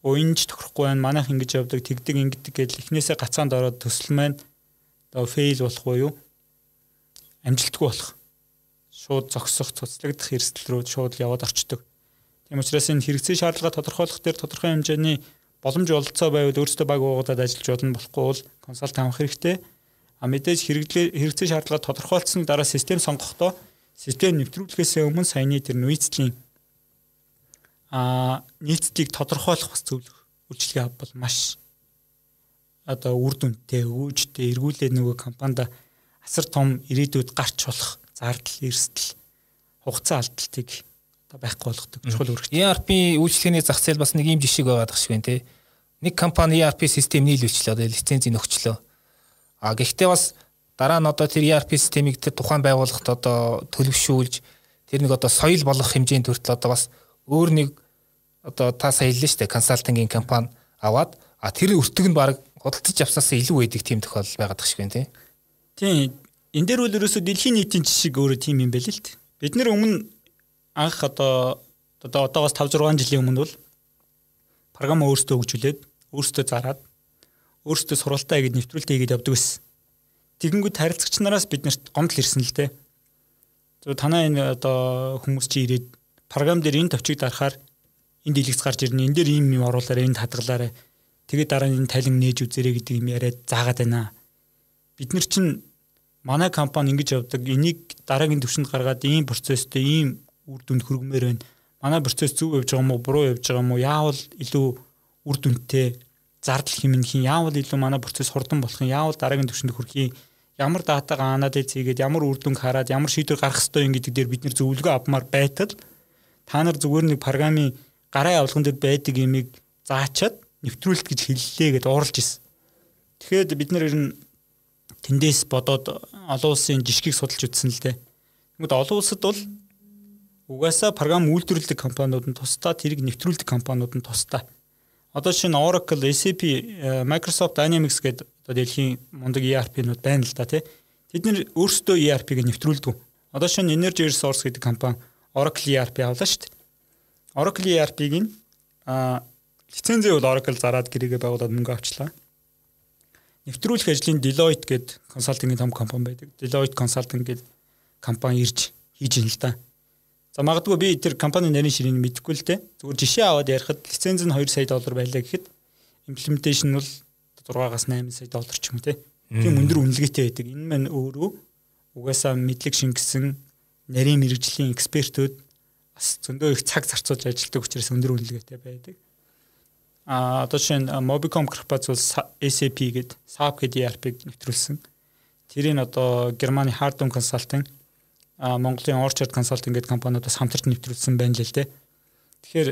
уянж тохирохгүй байна. Манайх ингэж явдаг, тэгдэг, ингэдэг гэдэл эхнээсээ гацаанд ороод төсөл маань одоо фейл болохгүй юу? Амжилтгүй болох. Шууд зогсох, цуцлагдах эрсдэл рүү шууд яваад орчдөг. Тийм учраас энэ хэрэгцээ шаардлага тодорхойлох дээр тодорхой хэмжээний боломж олцоо байвал өөрсдөө баг уугадад ажиллаж болно болохгүй бол консалт авах хэрэгтэй. А мэдээж хэрэгцээ шаардлага тодорхойлцсны дараа систем сонгохдоо систем нэвтрүүлэхээс өмнө саяны тэр нийцлийн а нийцлийг тодорхойлох бас зөвлөх үйлчлэгээ бол маш одоо үр дүнтэй өвөжтэй эргүүлээд нөгөө компанид асар том ирээдүйд гарч болох зардал эрсдэл хугацаа алдалтыг одоо байхгүй болгодог чухал үүрэгтэй. ERP үйлчлэгээний зах зээл бас нэг юм жишээ байгаад байгаа шиг байна те. Нэг компани ERP систем нийлүүлчлээ одоо лицензийг өгчлөө. А гэхдээ бас дараа нь одоо тэр ERP системийг тэр тухайн байгууллагт одоо төлөвшүүлж тэр нэг одоо соёл болгох хэмжээнд хүртэл одоо бас өөр нэг одоо та саяллаа шүү дээ консалтингийн компани аваад а тэр өртөг нь баг худалдаж авсаас илүү байдаг тийм тохиолдол байгаад тах шиг байна тий. Тийм. Энд дээр бол ерөөсөө дэлхийн нийтийн жишг өөрөө тийм юм байл л дээ. Бид нэр өмнө анх одоо одоо одоогоос 5 6 жилийн өмнө бол програм өөрсдөө хөгжүүлээд өөрсдөө зараад өөрсдөө сургалтаа хийгээд нэвтрүүлэлт хийгээд явдаг байсан. Тэгэнгүүт харилцагч нараас биднэрт гомдол ирсэн л дээ. Зөв танаа энэ одоо хүмүүс чи ирээд програм дээр энэ товчийг дарахаар энэ дэлгэц гарч ирнэ. Энэ дээр ийм юм оруулаарай, энд хадгалаарай. Тэгээд дараа нь энэ талин нээж үзэрэй гэдэг юм яриад заагаад байна. Бид нар чинь манай компани ингэж явдаг. Энийг дараагийн төвшөнд гаргаад ийм процесстэй ийм үр дүнд хүргэмээр байна. Манай процесс зөв явж байгаа юм уу, буруу явж байгаа юм уу? Яавал илүү үр дүнтэй зардал хэмнэх юм яавал илүү манай процесс хурдан болох юм яавал дараагийн түвшинд хүрэх юм ямар датагаа анализ хийгээд ямар үр дүнг хараад ямар шийдвэр гаргах ёстой юм гэдэг дээр бид нэр зөвлөгөө авмаар байтал та нар зүгээр нэг програмын гараа явуулган дээр байдаг юмыг заачаад нэвтрүүлэлт гэж хэллээ гэдээ ууралж исэн. Тэгэхээр бид нэр ер нь тэндээс бодоод олон улсын жишгийг судалж үзсэн л дээ. Тэгмэд олон улсад бол угаасаа програм үйлдвэрлэдэг компаниуд нь тусдаа тэрийг нэвтрүүлдэг компаниуд нь тусдаа Одоо шинэ Oracle, SAP, э, Microsoft Dynamics гэдэг одоо дэлхийн мундаг ERP-нууд байна л да тий. Тэд нэр өөрсдөө ERP-г нэвтрүүлдэг. Одоо шинэ Energy Resource гэдэг компани Oracle ERP авлаа шүү дээ. Oracle ERP-г нь лицензээ бол Oracle зараад гэрээгээ байгуулад мөнгө авчлаа. Нэвтрүүлэх ажлын Deloitte гэдэг консалтингийн том компани байдаг. Deloitte Consulting гэдэг компани ирж хийж ин л да. За магадгүй би тэр компани нарийн ширийг мэдэхгүй л дээ. Зүгээр жишээ аваад ярихад лиценз нь 2 сая доллар байлаа гэхэд имплементашн бол 6-аас 8 сая доллар ч юм те. Тийм өндөр үнэлгээтэй байдаг. Энэ маань өөрөө угаасаа мэдлэг шингэсэн нарийн мэрэгжлийн экспертүүд бас зөндөө их цаг зарцуулж ажилладаг учраас өндөр үнэлгээтэй байдаг. А одоо шинэ Mobicom корпорац бол SAP гээд SAP гэдэг ERP-г нэвтрүүлсэн. Тэрийг одоо Германы Hardon Consulting Монголын Orchard Consulting гэдэг компаниудаас хамтарч нэвтрүүлсэн байна л л дээ. Тэгэхээр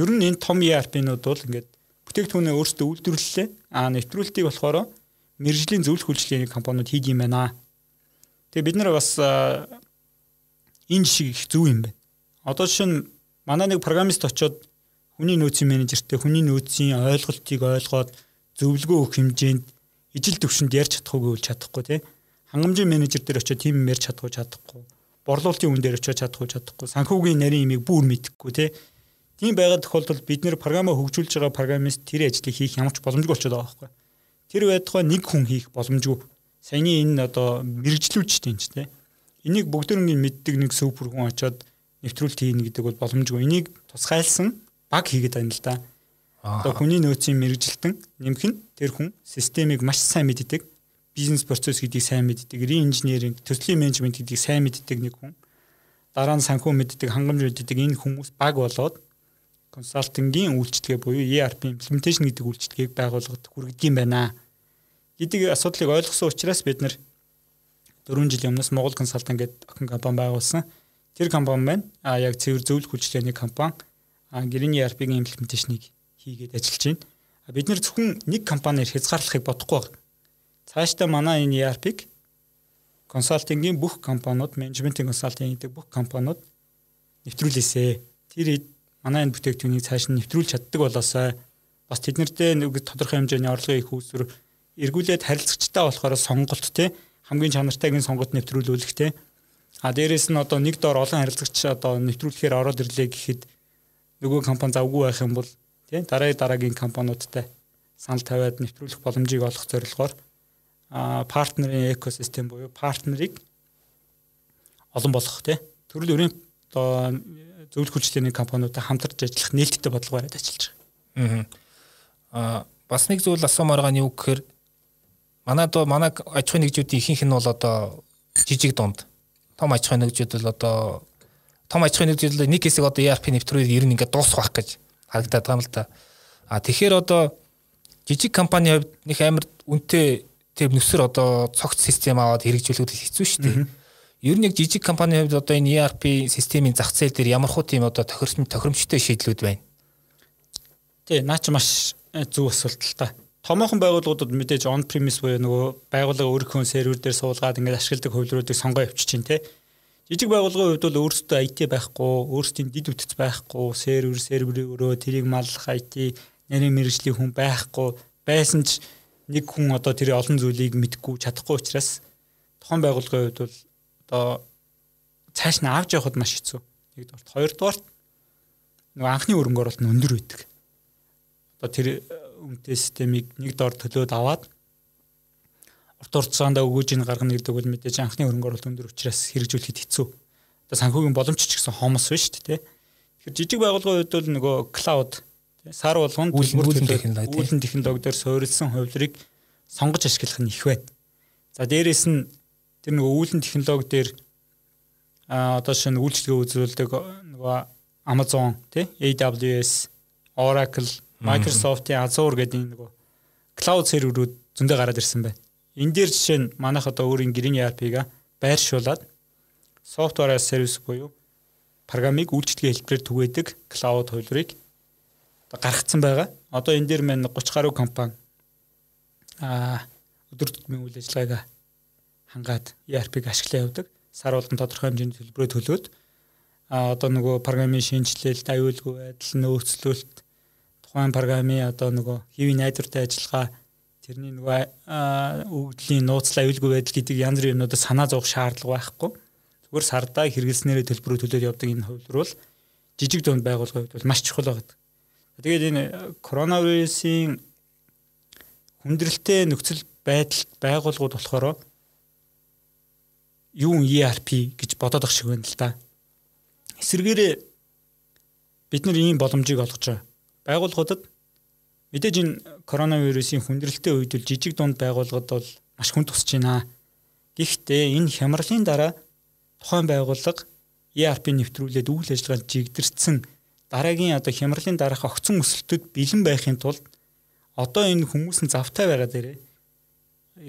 ер нь энэ том ERP-нууд бол ингээд бүтээгдэхүүнээ өөрсдөө үйлдвэрлэлээ. Аа нэвтрүүлтийг болохоор мэрэгжлийн зөвлөх үйлчлэгийн компаниуд хийд юм байна. Тэгээ бид нар бас энэ шиг их зөв юм байна. Одоо жишээ нь манай нэг программист очоод хүний нөөцийн менежертэй хүний нөөцийн ойлголтыг ойлгоод зөвлөгөө өгөх хэмжээнд ижил төвшөнд ярьж чадахгүй гэвэл чадахгүй тийм хангамжийн менежер дээр очиод тим ярьж чадахгүй чадахгүй борлуулалтын хүн дээр очиод чадахгүй чадахгүй санхүүгийн нарийн имийг бүр мэдэхгүй тий Тийм байгаад тохиолдолд бид нэр програмаа хөгжүүлж байгаа программист тэр ажлыг хийх ямар ч боломжгүй болчиход байгаа байхгүй. Тэр байтугай нэг хүн хийх боломжгүй. Саяны энэ одоо мэрэгжлүүлжтэй юм чи тэ. Энийг бүгдөрөнгийн мэддэг нэг супер хүн очиод нэвтрүүлэлт хийнэ гэдэг бол боломжгүй. Энийг тусгайлсан баг хийгээд байна л да. Одоо хүний нөөцийн мэрэгжилтэн нэмэх нь тэр хүн системийг маш сайн мэддэг бизнес процесс гэдгийг сайн мэддэг, реинженеринг, төслийн менежмент гэдгийг сайн мэддэг нэг хүн. Дараа нь санхүү мэддэг, хангамж мэддэг энэ хүмүүс баг болоод консалтингийн үйлчлэгээ буюу ERP implementation гэдэг үйлчлэгийг байгууллагад хүргэдэг юм байна гэдэг асуудлыг ойлгосон учраас бид нар 4 жил өмнөөс Монгол консалтинг гэдэг охин компани байгуулсан. Тэр компани маань а яг цэвэр зөвлөх үйлчлэгээний компани а гэрээний ERP-ийн implementation-ыг хийгээд ажиллаж байна. Бид нэр зөвхөн нэг компаниэр хязгаарлахыг бодохгүй байна. Цаашдаа манай энэ ERP-г консалтингийн бүх компаниуд, менежментийн консалтинг гэдэг бүх компаниуд нэвтрүүлээсэ. Тэр манай энэ бүтээгдэхүүнийг цааш нь нэвтрүүлж чаддаг болоосай. Бас тэднэртэй нэг тодорхой хэмжээний орлогын их үүсвэр эргүүлээд харилцагчтай болохоор сонголт те хамгийн чанартайг нь сонгот нэвтрүүлүүлэх те. А дээрэс нь одоо нэг доор олон харилцагч одоо нэвтрүүлэхээр ороод ирлээ гэхэд нөгөө компани завгүй байх юм бол тий дараа дараагийн компаниудтай санал тавиад нэвтрүүлэх боломжийг олох зорилгоор а партнерын экосистем буюу партнерыг олон болгох тий төрөл бүрийн одоо зөвлөх хүчтэй компаниудтай хамтарч ажиллах нээлттэй бодлого бариад ажиллаж байгаа. Аа бас нэг зүйл асуумаар байгаа нь юу гэхээр манай доо манай аж ахуйн нэгжүүдийн ихэнх нь бол одоо жижиг дунд том аж ахуйн нэгжүүд бол одоо том аж ахуйн нэгжүүд нэг хэсэг одоо ERP нэвтрүүлээд ер нь ингээд дуусах гэж харагдаад байгаа юм л да. А тэгэхээр одоо жижиг компани хувьд нэг амар үнэтэй тэр нүсэр одоо цогц систем аваад хэрэгжүүлэхэд хэцүү шүү дээ. Ер нь яг жижиг компани хувьд одоо энэ ERP системийн зах зээл дээр ямар хуу тийм одоо тохиромж тохиромжтой шийдлүүд байна. Тий, наа чи маш э, зөв асуулт л та. Томоохон байгууллагуудад мэдээж on premise буюу нөгөө байгууллага өөрийнхөө сервер дээр суулгаад ингээд ашигладаг хувилбаруудыг сонгоо явчих чинь тий. Жижиг байгууллагын хувьд бол өөрсдөө IT байхгүй, өөрсдийн дид үтц байхгүй, сервер, серверийн өрөө тэрийг маллах IT, нарийн мэрэгжлийн хүн байхгүй, байсан ч нэг хүн одоо тэр олон зүйлийг мэдгүй чадахгүй учраас тухайн байгууллагын хувьд бол одоо цааш нь авч явахд маш хэцүү. Нэгдүгээр, хоёрдугаар нөгөө анхны өрөнгө оруулалт нь өндөр байдаг. Одоо тэр үнэтэй системийг нэг дор төлөөд аваад урт хугацаанд өгөөж ин гаргана гэдэг бол мэдээж анхны хөрөнгө оруулалт өндөр учраас хэрэгжүүлэхэд хэцүү. Одоо санхүүгийн боломж ч гэсэн хомос байна шүү дээ. Тэгэхээр жижиг байгууллагын хувьд бол нөгөө клауд сар болгонд үүлэн технологи дээр суурилсан хувилбарыг сонгож ашиглах нь их байна. За дээрэс нь тэр нөгөө үүлэн технологи дээр а одоо шинэ үйлчлэгээ үзүүлдэг нөгөө Amazon тий AWS Oracle Microsoft-ийн Azure гэдэг нөгөө cloud серверүүд зөндөө гараад ирсэн байна. Энэ дээр жишээ нь манайх одоо өөрийн гэрийн ERP-га байршуулад software as service буюу программыг үйлчлэгээ хэлбэрээр түгээдэг cloud хувилбарыг одоо гаргацсан байгаа. Одоо энэ дээр мань 30 гаруй компани а өдөр тутмын үйл ажиллагааг хангаад ERP-г ашиглаа явдаг. Сар болгон тодорхой хэмжээний төлбөрөө төлөөд а одоо нөгөө программын шинжилэлт, аюулгүй байдал, нөөцлөлт тухайн программын одоо нөгөө хэвийн найдвартай ажиллагаа тэрний нөгөө өгдлийн нууцлаа аюулгүй байдал гэдэг янз бүрийн юмнуудад санаа зовох шаардлага байхгүй. Зүгээр сардаа хэрэглэснээрээ төлбөрөө төлөөд явдаг энэ хувилбар бол жижиг дунд байгууллагын хувьд бол маш чухал байдаг. Тэгээд энэ коронавирусын хүндрэлтэй нөхцөл байдалд байгууллагууд болохоор юу ERP гэж бодоод ах шиг байна л да. Эсвэргээрээ бид нар ийм боломжийг олгож байгаа. Байгууллагуудад мэдээж энэ коронавирусын хүндрэлтэй үед л жижиг дунд байгууллагад бол маш хүн тусч байна. Гэхдээ энэ хямралын дараа тухайн байгууллага ERP нэвтрүүлээд үйл ажиллагаанд жигдэрсэн дараагийн одоо хямралын дараах огцон өсөлтөд бэлэн байхын тулд одоо энэ хүмүүс нь завтай байгаа дээрээ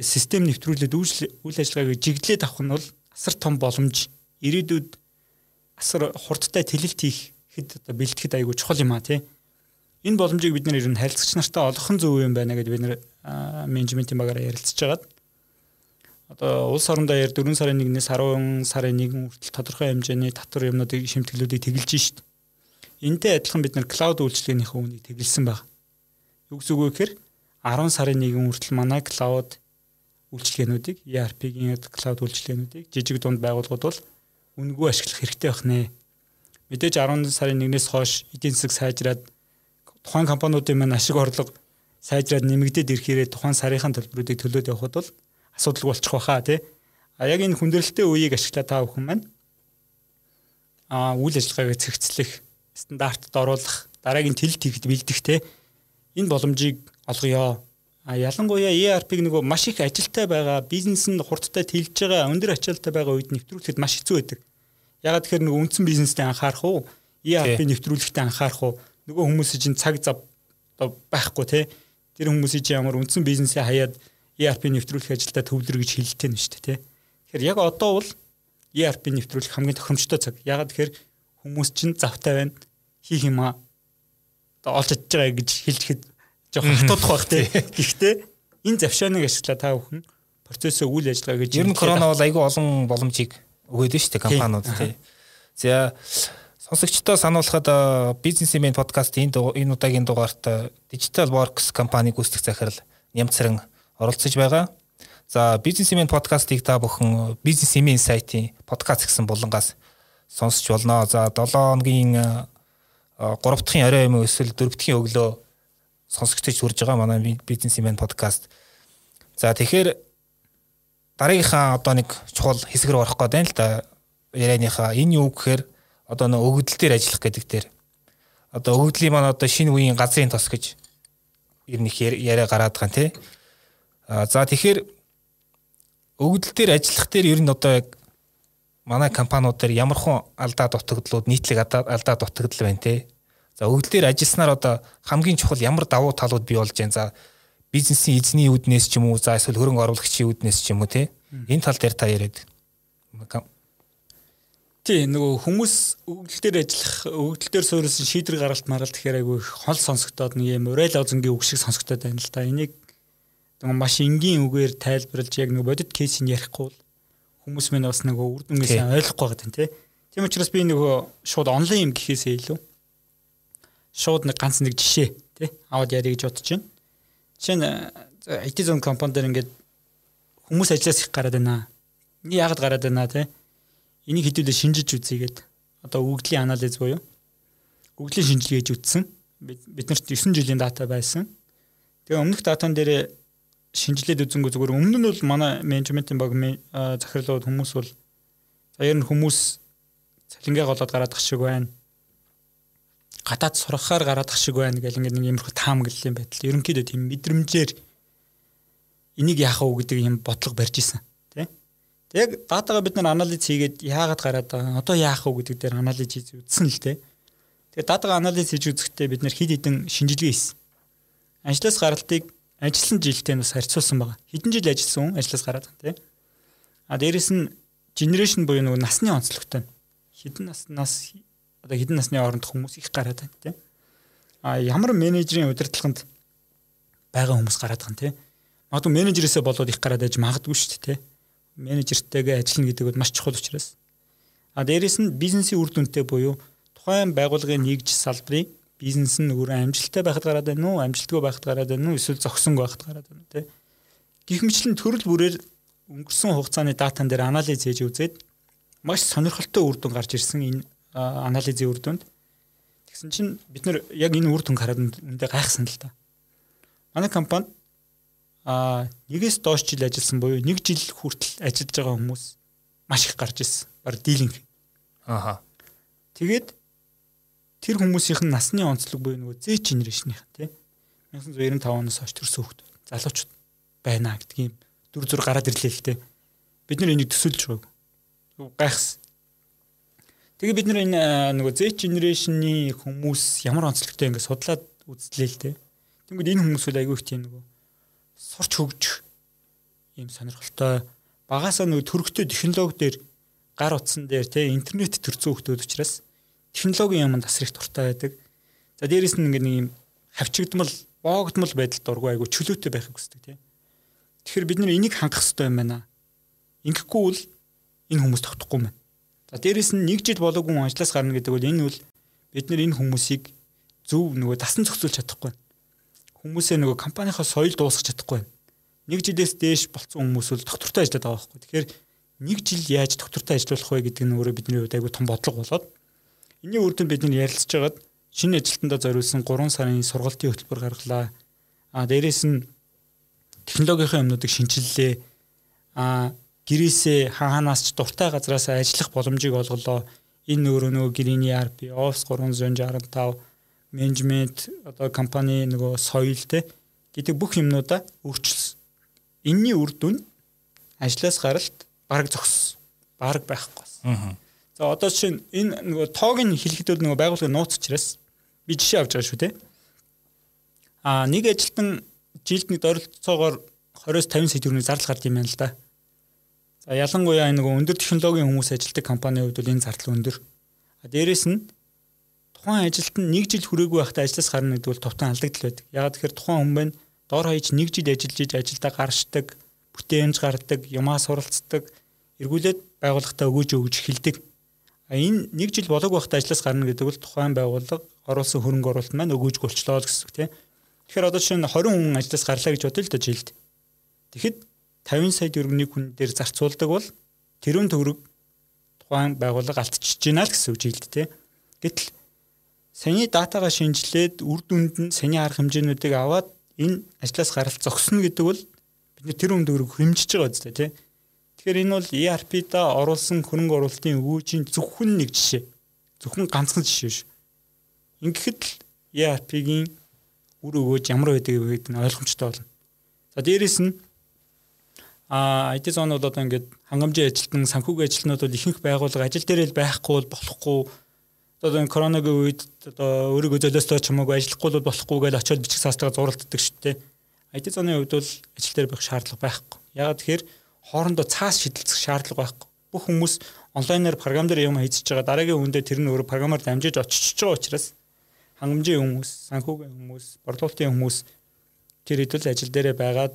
систем нэвтрүүлээд үйл ажиллагааг жигдлээд авах нь бол асар том боломж ирээдүйд асар хурдтай тэлэлт хийх хэд одоо бэлтгэхэд айгүй чухал юм а тий энэ боломжийг бид нэр нь харилцагч нартай олгох зөв юм байна гэж бид нэр менежментийн багаараа ярилцж байгаад одоо улс орондоо яар 4 сарын 1-ээс 10 сарын 1 хүртэл тодорхой хэмжээний татвар юмнуудыг шимтгэлүүдийг тэглэж шít. Энтэй адилхан бид нар клауд үйлчилгээнийхээ үнийг тэглэсэн баг. Үг вэ гэхээр 10 сарын 1 хүртэл манай клауд үйлчилгээнүүдийг ERP-гийн клауд үйлчилгээнүүдийг жижиг дунд байгууллагууд бол үнэгүй ашиглах хэрэгтэй байх нэ. Мэдээж 10 сарын 1-ээс хойш эдийн засаг сайжраад тухайн компаниудын маань ашиг орлого сайжраад нэмэгдээд ирэхээрээ тухайн сарынхаа төлбөрүүдийг төлөөд явхад бол асуудал болчих واخа тий. А яг энэ хүндрэлтэй үеийг ашиглаад та бүхэн маань а үйл ажиллагаагаа зэрэгцлэх стандартад оруулах дараагийн тэлт хийхэд бэлдэх те энэ боломжийг олгоё. А ялангуяа ERP-г нөгөө маш их ажилтай байгаа бизнесэнд хурдтай тэлж байгаа өндөр ачаалттай байгаа үед нэвтрүүлэхэд маш хэцүү байдаг. Ягаад гэхээр нөгөө үндсэн бизнестэй анхаарах уу? ERP нэвтрүүлэхдээ анхаарах уу? Нөгөө хүмүүсийн чинь цаг зав байхгүй те. Тэр хүмүүсийн чинь ямар үндсэн бизнесээ хаяад ERP нэвтрүүлэх ажилдаа төвлөр гэж хэлэлтэй нь шүү дээ те. Тэгэхээр яг одоо бол ERP нэвтрүүлэх хамгийн тохиромжтой цаг. Ягаад тэгэхээр хүмүүс чинь завтай байна хийх юм аа. Одоо олж чадж байгаа гэж хэлжихэд жоохон хатуудах байх тий. Гэхдээ энэ завшааныг ашиглаа та бүхэн. Процессыг үйл ажиллагаа гэж Ер нь корона бол айгүй олон боломжийг өгөөд нь шүү дээ компаниуд тий. За сонсогчдоо сануулхад бизнесмен подкаст энэ энэ удаагийн дугаарт Digital Works компани гүйцэтгэх захирал Нямцран оролцож байгаа. За бизнесмен подкастыг та бүхэн бизнесмен сайтын подкаст гэсэн булангаас сонсч болно. За 7 хоногийн 3 дахьын орой юм эсвэл 4 дахьын өглөө сонсогчдод хүрж байгаа манай бизнесмен подкаст. За тэгэхээр дараагийнхаа одоо нэг чухал хэсэг рүү орох гээд байна л да. Ярианыхаа энэ юу гэхээр одоо нэг өгөгдөл дээр ажиллах гэдэг дээр одоо өгөгдлийн маань одоо шинэ үеийн газрын тос гэж ер нь их яриа гараад байгаа тий. А за тэгэхээр өгөгдөл дээр ажиллах дээр ер нь одоо яг манай компаниуд дээр ямар хон алдаа дутагдлууд нийтлэг алдаа дутагдал байна те. За өгөгдөл дээр ажилласнаар одоо хамгийн чухал ямар давуу талууд бий болж байна. За бизнесийн эзний үүднээс ч юм уу за эсвэл хөрөнгө оруулагчийн үүднээс ч юм уу те энэ тал дээр та яриад Тий нөгөө хүмүүс өгөгдөл дээр ажиллах өгөгдөл дээр суурилсан шийдвэр гаргалт маргалт гэхээр айгүй хол сонсогдоод нэг юм урай лозунгийн үг шиг сонсогдоод байна л да. Энийг нөгөө маш энгийн үгээр тайлбарлаж яг нөгөө бодит кейсийг ярихгүй хүмүүс мэн бас нөгөө үр дүнгээ ойлгохгүй байгаа тийм тий. Тийм учраас би нөгөө шууд онлайн юм гэхээсээ илүү шууд нэг ганц нэг жишээ тий аваад ярих гэж бодож байна. Жишээ нь IT zone компани дээр ингээд хүмүүс ажиллаас их гараад байна. Яагаад гараад байна тий? Энийг хэдүүлээ шинжиж үзьгээд одоо өгөгдлийн анализ буюу өгөгдлийн шинжилгээ хийж үтсэн. Биднэрт 9 жилийн дата байсан. Тэгээ өмнөх датан дээр шинжилээд үзэнгүү зүгээр өмнө нь бол манай менежментийн баг захирлууд хүмүүс бол за ер нь хүмүүс цалингаа голоод гараад ах шиг байна гадаад сурахаар гараад ах шиг байна гэл ингээд нэг иймэрхүү таамаглалын байдал. Ерөнхийдөө тийм мэдрэмжээр энийг яах вэ гэдэг юм бодлого барьж исэн. Тэг датагаа бид нар анализ хийгээд яагаад гараад байгаа одоо яах вэ гэдэг дээр анализ хийж үзсэн л тэ. Тэгээ датагаа анализ хийж үзэхдээ бид нар хэд хэдэн шинжилгээ хийсэн. Ажлаас гаралтыг ажилласан жилтэй нь бас харьцуулсан байгаа. Хэдэн жил ажилласан хүн ажлаас гараад тэ. А дээрэс нь генерашн буюу нөгөө насны онцлогтой. Хэдэн наснаас одоо хэдэн насны хооронд хүмүүс их гараад байна тийм. А ямар менежерийн удирдлаганд байгаа хүмүүс гараад байгаа тийм. Магадгүй менежерээсээ болоод их гараад байж магадгүй шүү дээ тийм. Менежертэйгээ ажиллана гэдэг бол маш чухал учраас. А дээрэс нь бизнесийн үр дүнтэй буюу тухайн байгууллагын нэгж салбарыг бизнес нь өөрөө амжилттай байхад гараад байна уу, амжилтгүй байхад гараад байна уу, эсвэл зогсонгүй байхад гараад байна уу тийм. Гэх мэтлэн төрөл бүрээр өнгөрсөн хугацааны датан дээр анализ хийж үзээд маш сонирхолтой үр дүн гарч ирсэн энэ анализийн үр дүнд. Тэгсэн чинь бид нар яг энэ үр дүнг хараад үндэ гайхсан л та. Манай компани а нэгээс доош жил ажилласан буюу нэг жил хүртэл ажиллаж байгаа хүмүүс маш их гарч ирсэн. Бараг дийлинг. Ааха. Тэгээд тэр хүмүүсийнх нь насны онцлог буюу нөгөө Z generation-ийнх тий 1995 оноос хойш төрсөн хүмүүс залуучууд байна гэдэг юм дүр зур гараад ирлээ л тий. Бид нар энийг төсөөлж байгааг. Гайхсан. Тэгээ бид энэ нөгөө Z generation-ы хүмүүс ямар онцлогтой ингэ судлаад үзлээ л дээ. Тэнгүүд энэ хүмүүс бол айгүй их тийм нөгөө сурч хөгжих ийм сонирхолтой багасаа нөгөө төрөгтэй технологи дээр гар утсан дээр те интернет төрсөн хүмүүс учраас технологийн юмд асар их дуртай байдаг. За дээрэс нь ингэ нэг юм хавчигдмал, боогдмал байдалд дургүй айгүй чөлөөтэй байхыг хүсдэг те. Тэгэхээр бид нар энийг хангах хэрэгтэй юм байна. Ингэхгүй бол энэ хүмүүс тогтохгүй юм. За дээрэс нь нэг жил болоогүй ажлаас гарна гэдэг бол энэ бол бид нэр энэ хүмүүсийг зөв нөгөө дасан зохицуулж чадахгүй байна. Хүмүүсээ нөгөө компанийнхаа соёл дуусгах чадахгүй байна. Нэг жилээс дээш болцсон хүмүүс бол доктортой ажиллаад байгаа байхгүй. Тэгэхээр нэг жил яаж доктортой ажиллах вэ гэдэг нь өөрөө бидний хувьд айгүй том бодлого болоод энэний үр дүнд бид нэр ярилцж байгаад шинэ ажилтнаа зориулсан 3 сарын сургалтын хөтөлбөр гаргалаа. А дээрэс нь технологийн юмнуудыг шинчиллээ. А гэрээсээ хаанаас ч дуртай газраас ажиллах боломжийг олголоо. Энэ өөрөө нөгөө гэрээний ERP, Office 365, менежмент, одоо компани нөгөө соёл те гэдэг бүх юмнуудаа өөрчилсөн. Энийний үр дүн ажлаас гаралт бараг зогссон. Бараг байхгүй байсан. За одоо чинь энэ нөгөө тоог нь хэлэхэд нөгөө байгууллагын нууц учраас би жишээ авч байгаа шүү те. А нэг ажилтан жилд нэг дөрөлцоогоор 20-с 50 сая төгрөгийн зардал гардаг юм байна л да. За ялангуяа нэг өндөр технологийн хүмүүс ажилладаг компанийн хувьд бол энэ зардал өндөр. А дээрэс нь тухайн ажилт нь нэг жил хүрээгүй байхдаа ажлаас гарна гэдэг бол товтон алдагдал байдаг. Ягаад тэгэхээр тухайн хүн байна доор хаяж нэг жил ажиллаж иж ажилдаа гаршдаг, бүтээмж гаргадаг, юмаа суралцдаг, эргүүлээд байгууллагатаа өгөөж өгж эхэлдэг. А энэ нэг жил болоог байхдаа ажлаас гарна гэдэг бол тухайн байгууллага оруулсан хөрөнгө оруулалт маань өгөөж голчлоо гэсэн үг тийм. Тэгэхээр одоо жишээ нь 20 хүн ажлаас гарлаа гэж бодъё л да жилд. Тэгэхэд 50 сая төгрөгийн хүн дээр зарцуулдаг бол тэрүүн төгрөг тухайн байгууллага алдчихж байна л гэсэн үг жилд тийм. Гэтэл саяны датагаа шинжилээд үр дүнд нь саяны арга хэмжээнүүдийг аваад энэ ажлаас гаралт зогсно гэдэг бол бид тэр хүн төгрөг хэмжиж байгаа үстэй тийм. Тэгэхээр энэ бол ERP-да оруулсан хөрөнгө оруулалтын өгөөжийн зөвхөн нэг жишээ. Зөвхөн ганцхан жишээ шүү. Ингэхэд л ERP-гийн үр өгөөж ямар вэ гэдэг нь ойлгомжтой болно. За дээрэс нь а IT зоонууд одоо ингээд хангамжийн ажилтан санхүүгийн ажилтнууд бол ихэнх байгууллага ажил дээр л байхгүй бол болохгүй одоо энэ коронагийн үед одоо өөрийгөө золиостоо ч хамаагүй ажиллахгүй бол болохгүй гэж очиод бичих цаастайгаа зуралддаг шүү дээ. IT зоны үед бол ажил дээр байх шаардлага байхгүй. Яагаад тэгэхээр хоорондоо цаас шидэлцэх шаардлага байхгүй. Бүх хүмүүс онлайнаар програм дээр юм хийчихэж байгаа дараагийн хүндээ тэр нь өөрөө програмаар дамжиж очиж байгаа учраас хангамжийн хүмүүс, санхүүгийн хүмүүс, борлуулалтын хүмүүс тэр хэдүүл ажил дээрээ байгаад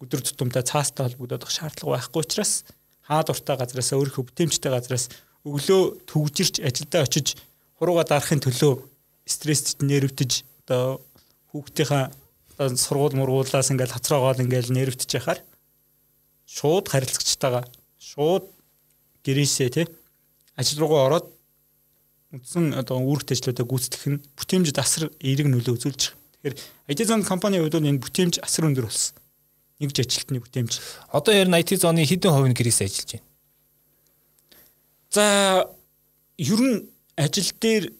өдөр тутамдаа цаастай холбогдох шаардлага байхгүй учраас хаа дуртай газраас өөрийнхөө бүтээмжтэй газраас өглөө төгжирч ажилдаа очиж хурууга дарахын төлөө стресстэй нервтэж одоо хүүхдийнхаа сургууль мургуулаас ингээл хацраагаал ингээл нервтэж яхаар шууд харилцагчтайгаа шууд гэрээсээ тий ажил руугаа ороод үндсэн одоо үүрэгт ажлуудаа гүйцэтгэх нь бүтээмжид асар эерэг нөлөө үзүүлж байгаа. Тэгэхээр IT зон компани хувьд энэ бүтээмж асар өндөр болсон. Нэг ч ажилтны бүтээмж. Одоо ер нь IT зоны хэдэн хувийн гэрээсээ ажиллаж байна? За ер нь ажил дээр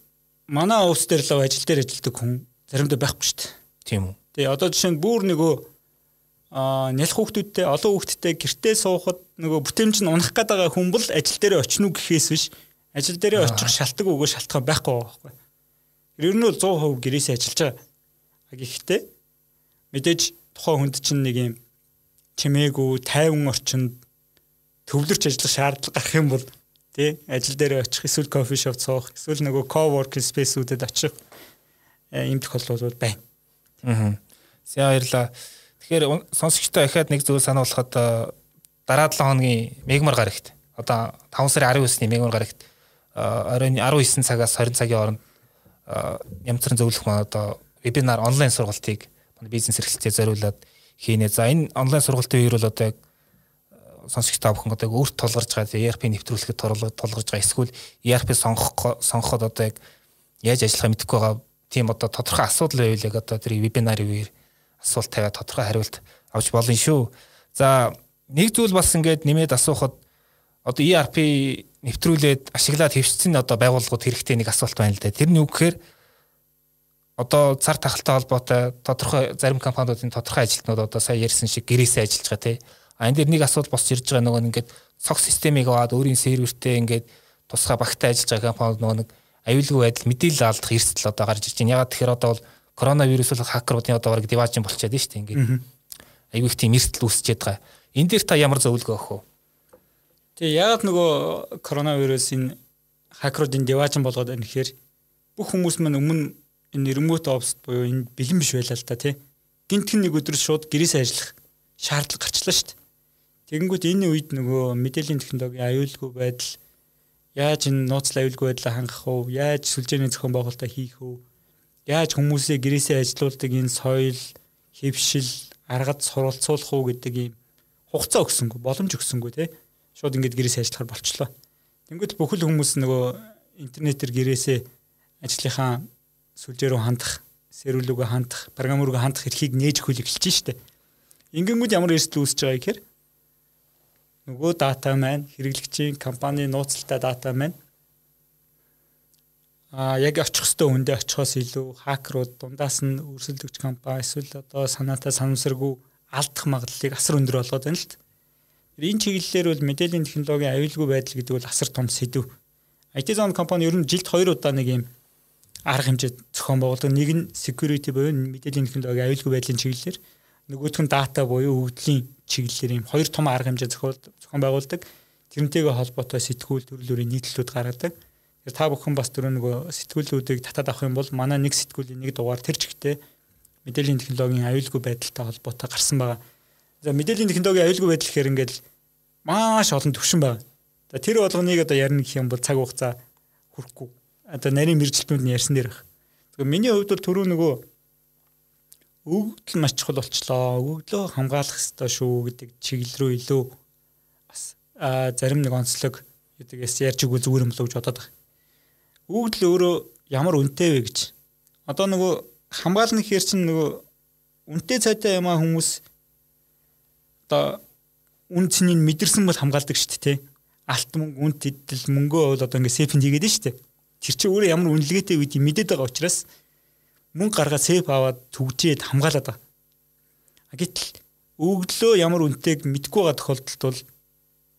манай уус дээр л ажил дээр ажилладаг хүн заримдаа байхгүй шүү дээ. Тийм үү. Тэгээ одоо жишээ нь бүр нөгөө аа нялх хүүхдүүдтэй олон хүүхдтэй гэртээ суухад нөгөө бүтээмж нь унах гээд байгаа хүн бол ажил дээр очно гэхээс биш ажил дээрээ очих шалтгаан өгөө шалтгаан байхгүй байхгүй. Ер нь бол 100% гэрээсээ ажиллаж байгаа. Гэхдээ мэдээж тухайн хүнд чинь нэг юм чимээгүй тайван орчинд төвлөрч ажиллах шаардлага гарах юм бол тий ажил дээр очих эсвэл кофе шоп цоох эсвэл нөгөө coworking space-үүдэд очих юм тохиолдол бол байна. Аа. За баярлаа. Тэгэхээр сонсогчтой ахаад нэг зүйл сануулхад дараа 7 хоногийн мегмар гарагт одоо 5 сарын 19-ний мегмар гарагт оройн 19 цагаас 20 цагийн хооронд янзрын зөвлөх маань одоо вебинар онлайн сургалтыг бизнес эрхлэлтэд зориулаад хийнэ. За энэ онлайн сургалтын үеэр бол одоо яг сонсогчтой бүхэн одоо өөрт тулгарч байгаа ERP нэвтрүүлэхэд тулгарч байгаа эсвэл ERP сонгох сонгоход одоо яг яаж ажиллахаа мэдэхгүй байгаа тийм одоо тодорхой асуудал байвал яг одоо тэр вебинарын үеэр асуулт тавиад тодорхой хариулт авч болно шүү. За нэг зүйл бас ингээд нэмээд асуухад одоо ERP нэвтрүүлээд ашиглаад хэвшсэн одоо байгууллагууд хэрэгтэй нэг асуулт байна л да. Тэр нь юу гэхээр одоо цар тахалтай холбоотой тодорхой зарим компаниудын тодорхой ажилтнууд одоо сая ярьсан шиг гэрээсээ ажиллаж байгаа тий. А энэ дэр нэг асуудал босч ирж байгаа нөгөө ингээд цог системийг аваад өөрийн сервертэй ингээд тусгай багтаа ажиллаж байгаа компаниуд нөгөө нэг аюулгүй байдал мэдээлэл алдах эрсдэл одоо гарч ирж байна. Ягаад тэгэхээр одоо бол коронавирус бол хакеруудын одоо баг диважин болчиход байна шүү дээ ингээд. Аюу их тийм эрсдэл үүсчихэд байгаа. Энэ дээр та ямар зөвлөгөө өгөх вэ? Тэгээ яагаад нөгөө коронавирус энэ хакеруудын деважин болгоод байна гэхээр бүх хүмүүс маань өмнө энэ remote ops буюу энэ бэлэн биш байлаа л та тий. Гинтхэн нэг өдөр шууд гэрээсээ ажиллах шаардлага гарчлаа шүү дээ. Тэгэнгүүт энэ үед нөгөө мэдээллийн технологийн аюулгүй байдал яаж энэ нууцлал аюулгүй байдлаа хангах вэ? Яаж сүлжээний зохион байгуулалтаа хийх вэ? Яаж хүмүүсээ гэрээсээ ажилуулдаг энэ соёл, хэвшил, аргад суралцуулах уу гэдэг ийм хугацаа өгсөнгөө, боломж өгсөнгөө тий шууд ингээд гэрээсээ ажиллахаар болчлоо. Тэнгүүт бүхэл хүмүүс нөгөө интернетээр гэрээсээ ажлынхаа сүлжээ рүү хандах, сэрүүлүүгээ хандах, програм руу хандах эрхийг нээж өгөх эхэлж штэ. Ингэнгүүт ямар эрсдэл үүсэж байгаа гэхээр нөгөө дата маань хэрэглэгчийн компани нууцтай дата маань а яг очих хөстөө хүндээ очихоос илүү хакерууд дундаас нь өрсөлдөгч компани эсвэл одоо санаатай санамсаргүй алдах магадлалыг асар өндөр болгоод байна л т. Энэ чиглэлээр бол мэдээллийн технологийн аюулгүй байдал гэдэг бол асар том сэдв. IT zone компани ер нь жилд 2 удаа нэг юм арга хэмжээ зохион байгуулдаг. Нэг нь security буюу мэдээллийн технологийн аюулгүй байдлын чиглэлээр, нөгөөх нь data буюу өвдлийн чиглэлээр юм хоёр том арга хэмжээ зохион байгуулдаг. Тэрнтэйгээ холбоотой сэтгүүл төрөл бүрийн нийтлэлүүд гаргадаг. Тэгэхээр та бүхэн бас дөрөв нөгөө сэтгүүлүүдийг татаад авах юм бол манай нэг сэтгүүлийн нэг дугаар тэр чигтээ мэдээллийн технологийн аюулгүй байдалтай холбоотой гарсан байгаа. За мэдээллийн технологийн аюулгүй байдал гэхээр ингээд маш олон төвшин байна. За тэр болгоныг одоо ярих гэх юм бол цаг хугацаа хүрэхгүй. Одоо нарийн мэрэгчлүүд нь ярьсан дээр баг. Тэгэхээр миний хувьд бол түрүү нөгөө өгөгдөл маш чухал болчлоо. Өгөгдлөө хамгаалах хэрэгтэй шүү гэдэг чиглэл рүү илүү бас зарим нэг онцлог гэдэгээс ярьж иггүй зүгээр юм болов гэж бодоод байна. Өгөгдөл өөрөө ямар үнэтэй вэ гэж. Одоо нөгөө хамгаална гэхэр чинь нөгөө үнэтэй цайтай юм а хүмүүс одоо үн цэнийг мэдэрсэн бол хамгаалдаг шүү дээ тий. Алт мөнгө, үн тэдэл мөнгөө бол одоо ингээд сефэнд хийгээд шүү дээ. Тэр чинь өөрөө ямар үнэлгээтэй үед мэдээд байгаа учраас мөнгө гаргаад сеф аваад түгжээд хамгаалаад байгаа. Гэтэл өгдлөө ямар үнэтэйг мэдгүй байгаа тохиолдолд бол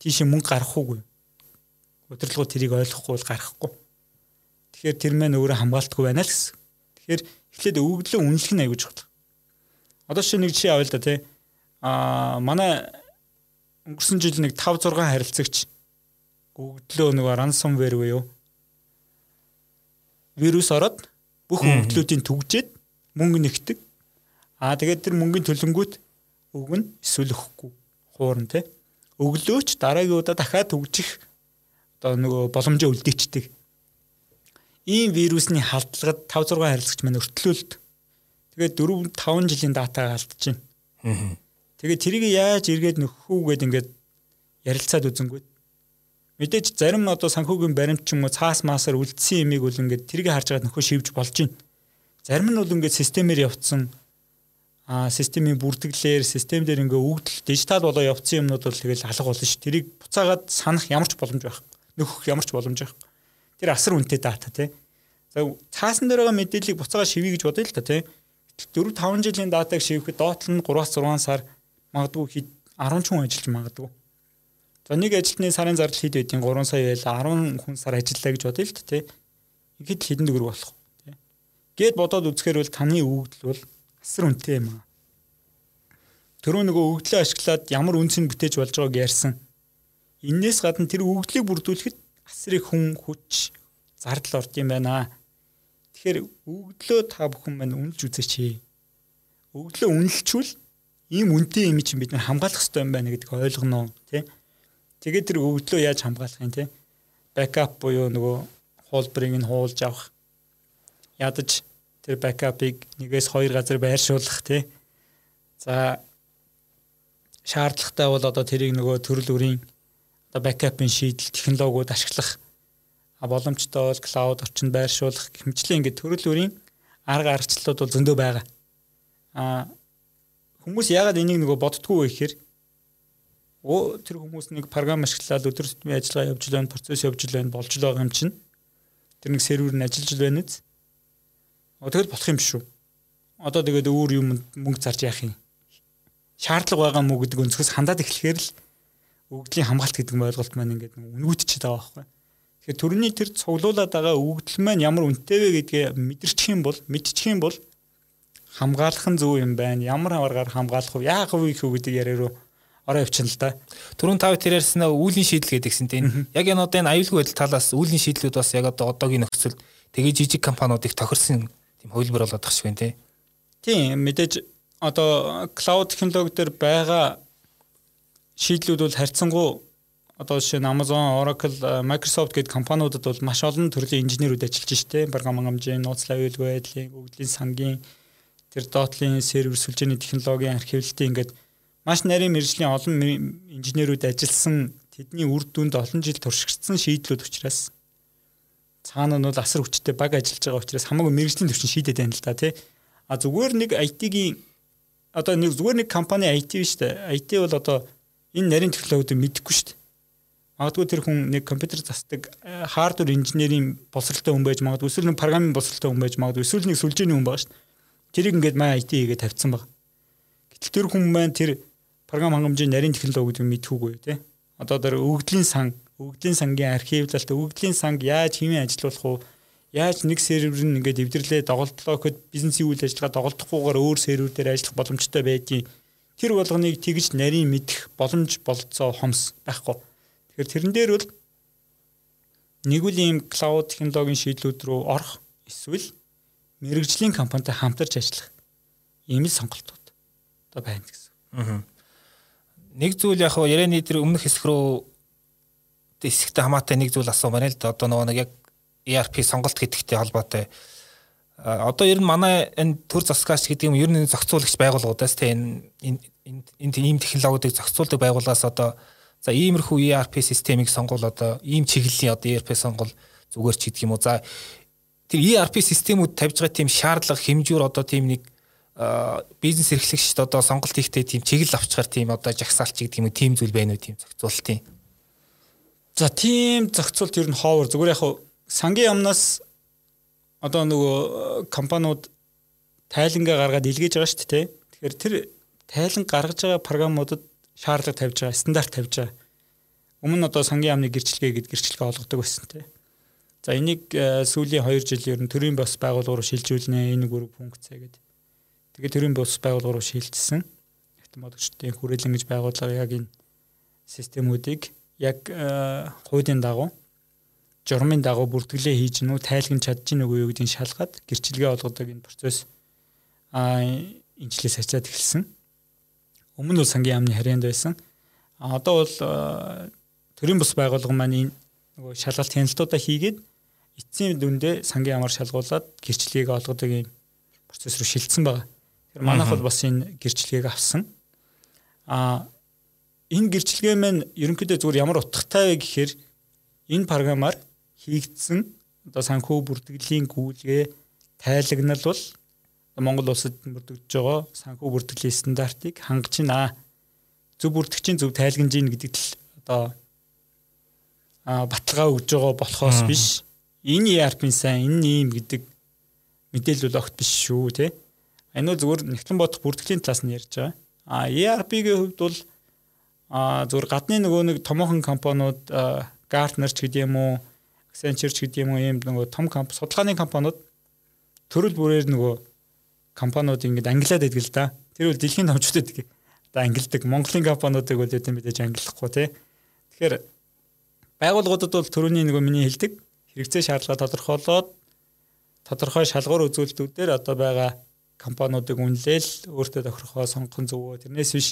тийшээ мөнгө гарахгүй. Удирдлагууд тэрийг ойлгохгүй бол гарахгүй. Тэгэхээр тэр мэн өөрөө хамгаалтгүй байна л гэсэн. Тэгэхээр эхлээд өгдлөө үнэлэх нь аягүй чухал. Одоо шинэ нэг жишээ авъя л да тий Аа манай өнгөрсөн жил нэг 5 6 харилцагч өгдлөө нэг ransomware буюу вирус ороод бүх өгдлүүдийн түгжээд мөнгө нэгтэг. Аа тэгээд тэр мөнгөний төлөнгүүт өгнө эсвэл өгөхгүй. Хуурн тэ. Өглөөч дараагийн удаа дахиад түгжих одоо нөгөө боломжоо үлдээчдэг. Ийм вирусны халдлагад 5 6 харилцагч маань өртлөөлт. Тэгээд 4 5 жилийн датагаа алдчихэв. Аа Тэгээд тэрийг яаж эргээд нөхөх үү гэд ингээд ярилцаад үзэнгүүт мэдээж зарим одоо санхүүгийн баримт ч юм уу цаас маасаар үлдсэн имийг бол ингээд тэрийг харж байгаа нөхөө шивж болж байна. Зарим нь бол ингээд системээр явцсан а системийн бүртгэлээр систем дээр ингээ өгдөл дижитал болоо явцсан юмнууд бол тэгэл алга болно ш. Тэрийг буцаагаад санах ямар ч боломж байх. Нөхөх ямар ч боломж байх. Тэр асар үнэтэй дата тий. За цаасан дээр байгаа мэдээллийг буцаагаад шивэе гэж бодъё л та тий. 4 5 жилийн датаг шивэхэд доотлол нь 3-6 сар магадгүй хэд 10 ч хүн ажиллаж магадгүй. За нэг ажилтны сарын зардал хэд байдیں 3 сая байл 10 хүн сар ажиллаа гэж бодъё л тэ. Ихэд хэдэн төгрөг болох вэ? Гэт бодоод үзэхээр бол таны өгөгдөл бол асар үнэтэй юм аа. Төрөө нөгөө өгөгдлөө ашиглаад ямар үнц нь бүтээж болж байгааг ярьсан. Иннээс гадна тэр өгөгдлийг бүрдүүлэхэд асар их хүн хүч зардал орд юм байна. Тэгэхээр өгөгдлөө та бүхэн маань үнэлж үзээч. Өгөгдлөө үнэлчүүл ийм үнэтэй юм чинь бид нар хамгаалах хэрэгтэй юм байна гэдгийг ойлгоно тий. Тэгээд тэр өвдлөө яаж хамгаалах юм тий. Бэкап буюу нөгөө хуулбарыг нь хуулж авах. Ядаж тэр бэкапыг нэгээс хоёр газар байршуулах тий. За шаардлагатай бол одоо тэрийг нөгөө төрөл бүрийн одоо бэкапын шийдэл технологиуд ашиглах боломжтой бол клауд орчинд байршуулах хэмжлээ ингээд төрөл бүрийн арга аргачлалууд бол зөндөө байгаа. А Хүмүүс яагаад энийг нөгөө боддггүй вэ гэхээр тэр хүмүүс нэг програм ашиглаад өдөр тутмын ажиллагаа явж л байна, процесс явж л байна, болж л байгаа юм чинь. Тэр нэг сервер нь ажиллаж л байна үз. Тэгэл болох юм шүү. Одоо тэгээд өөр юм мөнгө зарж яах юм? Шаардлага байгаа мүү гэдэг өнцгөөс хандаад эхлэхээр л өгөгдлийн хамгаалт гэдэг ойлголт маань ингээд үнгүүтчихэд байгаа байхгүй. Тэгэхээр төрөний тэр цуглуулад байгаа өгөгдөл маань ямар үнэтэй вэ гэдгээ мэдэрчих юм бол мэдчих юм бол хамгаалах нь зөв юм байна. Ямар аваргаар хамгаалах вэ? Яах вэ гэдэг яриа руу ороо явчихна л да. Түрүүн тав тэр ярьсан үүлийн шийдэл гэдгсэн тийм. Яг энэ одоо энэ аюулгүй байдал талаас үүлийн шийдлүүд бас яг одоо одоогийн нөхцөлд тэгээ жижиг компаниудыг тохирсон тийм хөлбөр болоод тах шиг байна тийм. Тийм мэдээж одоо клауд технологи дээр байгаа шийдлүүд бол харьцангуй одоо жишээ нь Amazon, Oracle, Microsoft гэдэг компаниудад бол маш олон төрлийн инженерүүд ажиллаж штэ. Програм хангамжийн, нууцлал аюулгүй байдлын, өгөгдлийн сангийн тэр доотлын сервер сүлжээний технологийн архивлалтын ингээд маш нарийн мэржлийн олон инженерүүд ажилласан тэдний үр дүнд олон жил туршигдсан шийдлүүд учраас цаана нь бол асар хүчтэй баг ажиллаж байгаа учраас хамаагүй мэрэгжлийн төвчин шийдэт байна л да тий. А зүгээр нэг IT-гийн одоо нэг зүгээр нэг компани IT биш үү? IT бол одоо энэ нарийн технологиудыг мэдэхгүй шүү дээ. Магадгүй тэр хүн нэг компьютер засдаг хардвер инженерийн боловсралтай хүн байж магадгүй эсвэл нэг програмын боловсралтай хүн байж магадгүй эсвэл нэг сүлжээний хүн байгаа шүү дээ. Тэрийг ингээд маа IT хийгээд тавьсан баг. Гэтэл тэр хүн маань тэр програм хангамжийн нарийн технологи гэдэг мэдхүүгүй тий. Одоо тэр өгөгдлийн сан, өгөгдлийн сангийн архивлалт, өгөгдлийн санг яаж хэмээн ажиллуулах вэ? Яаж нэг сервер нь ингээд эвдэрлээ доголдлоо гэхэд бизнесийн үйл ажиллагаа доголдохгүйгээр өөр сервер дээр ажиллах боломжтой байдгийг тэр болгоныг тэгж нарийн мэдэх боломж болцоо хомс байхгүй. Тэгэхээр тэрэн дээр бол нэг үл ийм клауд технологийн шийдлүүд рүү орох эсвэл мэрэгжлийн компанитай хамтарч ажиллах ийм л сонголтууд одоо байна гэсэн. Аа. Нэг зүйл яг хаа ярианы дээр өмнөх хэсэг рүү хэсэгтэй хамаатай нэг зүйл асуумаар л да. Одоо нөгөө нэг яг ERP сонголт гэдэгтэй холбоотой. Одоо ер нь манай энэ төр засгаач гэдэг юм ер нь зохицуулагч байгууллагуудаас тийм энэ энэ ийм технологиудыг зохицуулдаг байгууллагаас одоо за иймэрхүү ERP системийг сонгол одоо ийм чиглэлийн одоо ERP сонгол зүгээр ч гэдэг юм уу. За тэр ERP системүүд тавьж байгаа тийм шаардлага хэмжүүр одоо тийм нэг бизнес эрхлэгчд одоо сонголт хийхдээ тийм чиглэл авчгаар тийм одоо жагсаалч гэдэг юм тийм зүйл байна уу тийм зохицуултын за тийм зохицуулт ер нь ховор зүгээр яг сангийн амнаас одоо нөгөө э, компаниуд тайлангаа гаргаад илгээж байгаа шүү дээ. Тэгэхээр тэр тайлан гаргаж байгаа програмуудад шаардлага тавьж байгаа, стандарт тавьж байгаа. Өмнө нь одоо сангийн яамны гэрчлэгээ гэд гэрчлэгээ олгодог байсан те. За энийг э, сүүлийн 2 жил ер нь төрийн бос байгууллага руу шилжүүлнэ энэ гүрэг функцээ гэд. Тэгээ төрийн бос байгууллага руу шилжсэн. Автоматчдын хүрээлэн гэж байгууллага яг энэ системүүдийг яг э, хуулийн дагуу журмын дагуу бүртгэлээ хийж гинүү тайлгнаж чадж гин үгүй юу гэдгийг шалгаад гэрчилгээ олгодог энэ процесс а инжлээс ачаад эхэлсэн. Өмнө нь сангийн яамны харьяанд байсан. А одоо бол төрийн бус байгууллага маань энэ нөгөө шалгалт хяналтуудаа хийгээд эцсийн дүндээ сангийн ямар шалгуулад гэрчлэгийг олгодог юм процесс руу шилжсэн байгаа. Тэгэхээр манайх бол бас энэ гэрчлэгийг авсан. А энэ гэрчлэгээ маань ерөнхийдөө зүгээр ямар утгатай вэ гэхээр энэ програмаар хийгдсэн одоо санхүү бүртгэлийн гүйлгээ тайлагнал бол Монгол улсад бүрдэгдэж байгаа санхүү бүртгэлийн стандартыг хангаж байна. Зөв бүртгэгчийн зөв тайлгнаж ийн гэдэгт л одоо баталгаа өгж байгаа болохоос биш энэ ERP-ийн сайн энэ ийм гэдэг мэдээлэл бол огт биш шүү тий. Энэ зүгээр нэгтлэн бодох бүртгэлийн талаас нь ярьж байгаа. А ERP-ийн хувьд бол а зүгээр гадны нөгөө нэг томоохон компаниуд Gartner ч гэдэг юм уу Accenture ч гэдэг юм уу ийм нөгөө том компани судалгааны компаниуд төрөл бүрээр нөгөө компаниуд ингэж ангилаад байдаг л да. Тэр үл дэлхийн томчдод одоо ангилдаг. Монголын компаниудыг бол үүдэн мэдээж ангиллахгүй тий. Тэгэхээр байгууллагуудад бол төрөний нөгөө миний хэлдэг хэрэгцээ шаардлага тодорхойлоод тодорхой шалгуур үзүүлэлтүүдээр одоо байгаа компаниудыг үнэлээл өөртөө тохирохоо сонгох зөвөө тэрнээс биш